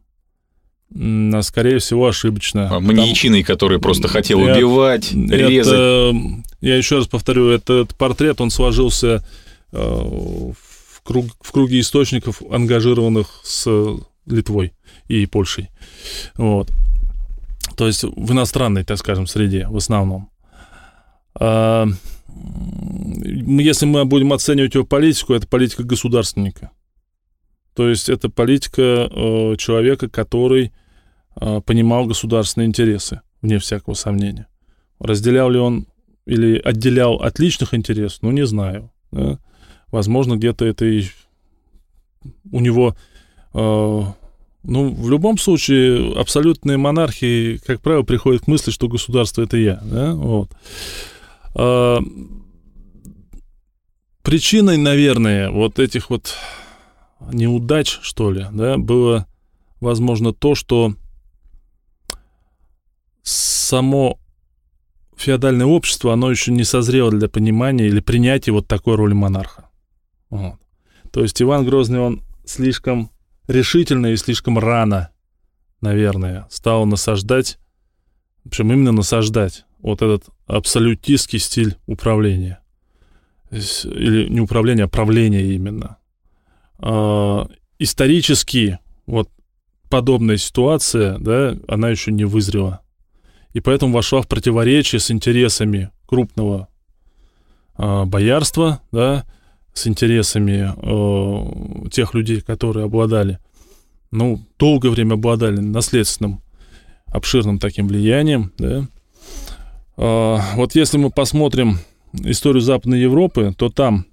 скорее всего, ошибочно.
А маньячиной, который просто хотел это, убивать, резать. Это,
я еще раз повторю, этот портрет, он сложился э, в, круг, в круге источников, ангажированных с Литвой и Польшей. Вот. То есть в иностранной, так скажем, среде в основном. А, если мы будем оценивать его политику, это политика государственника. То есть это политика э, человека, который э, понимал государственные интересы, вне всякого сомнения. Разделял ли он или отделял от личных интересов, ну, не знаю. Да? Возможно, где-то это и у него э, Ну, в любом случае, абсолютные монархии, как правило, приходят к мысли, что государство это я. Да? Вот. А, причиной, наверное, вот этих вот неудач, что ли, да, было, возможно, то, что само феодальное общество, оно еще не созрело для понимания или принятия вот такой роли монарха. Вот. То есть Иван Грозный, он слишком решительно и слишком рано, наверное, стал насаждать, причем именно насаждать вот этот абсолютистский стиль управления. Или не управления, а правления именно. А, исторически вот подобная ситуация, да, она еще не вызрела. И поэтому вошла в противоречие с интересами крупного а, боярства, да, с интересами э, тех людей, которые обладали, ну, долгое время обладали наследственным, обширным таким влиянием, да. Э, вот если мы посмотрим историю Западной Европы, то там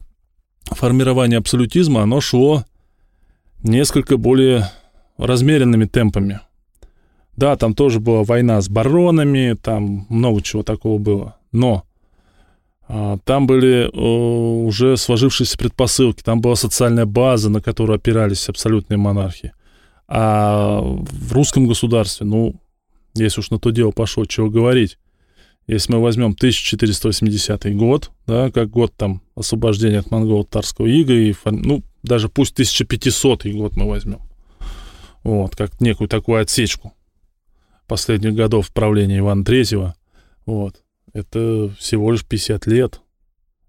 формирование абсолютизма, оно шло несколько более размеренными темпами. Да, там тоже была война с баронами, там много чего такого было. Но там были уже сложившиеся предпосылки, там была социальная база, на которую опирались абсолютные монархии. А в русском государстве, ну, если уж на то дело пошло, чего говорить. Если мы возьмем 1480 год, да, как год там освобождения от монголо-татарского ига, и, ну, даже пусть 1500 год мы возьмем, вот, как некую такую отсечку последних годов правления Ивана Третьего, вот, это всего лишь 50 лет.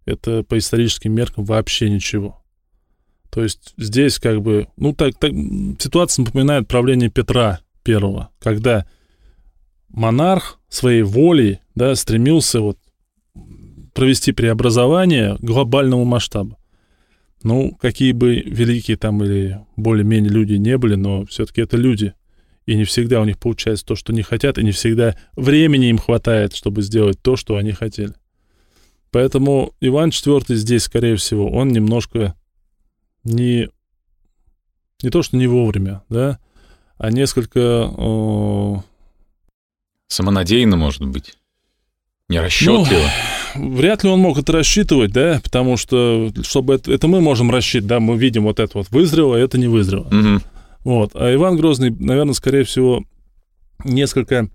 Это по историческим меркам вообще ничего. То есть здесь как бы, ну так, так ситуация напоминает правление Петра Первого, когда монарх своей волей, да, стремился вот провести преобразование глобального масштаба. Ну, какие бы великие там или более-менее люди не были, но все-таки это люди – и не всегда у них получается то, что они хотят, и не всегда времени им хватает, чтобы сделать то, что они хотели. Поэтому Иван IV здесь, скорее всего, он немножко не, не то, что не вовремя, да, а несколько... О...
Самонадеянно, может быть. Нерасчетливо.
Ну, вряд ли он мог это рассчитывать, да, потому что, чтобы это, это мы можем рассчитывать, да, мы видим вот это вот вызрело, а это не вызрело. Угу. Вот. А Иван Грозный, наверное, скорее всего, несколько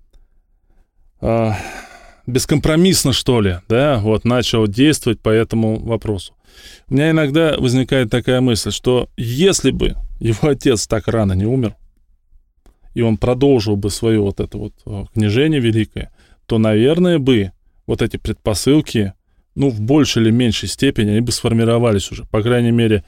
а, бескомпромиссно, что ли, да, вот начал действовать по этому вопросу. У меня иногда возникает такая мысль, что если бы его отец так рано не умер, и он продолжил бы свое вот это вот а, княжение великое, то, наверное, бы вот эти предпосылки, ну, в большей или меньшей степени, они бы сформировались уже. По крайней мере,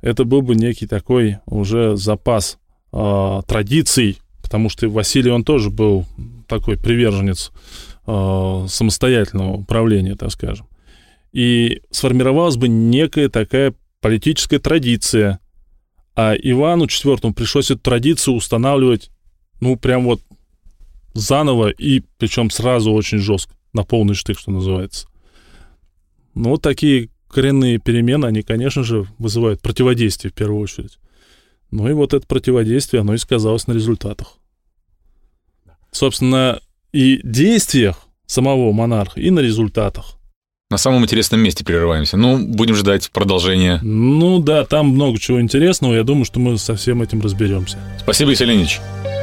это был бы некий такой уже запас э, традиций, потому что Василий, он тоже был такой приверженец э, самостоятельного управления, так скажем. И сформировалась бы некая такая политическая традиция, а Ивану IV пришлось эту традицию устанавливать, ну, прям вот заново, и причем сразу очень жестко, на полный штык, что называется. Ну, вот такие коренные перемены, они, конечно же, вызывают противодействие в первую очередь. Ну и вот это противодействие, оно и сказалось на результатах. Собственно, и действиях самого монарха, и на результатах.
На самом интересном месте прерываемся. Ну, будем ждать продолжения.
Ну да, там много чего интересного. Я думаю, что мы со всем этим разберемся.
Спасибо, Василий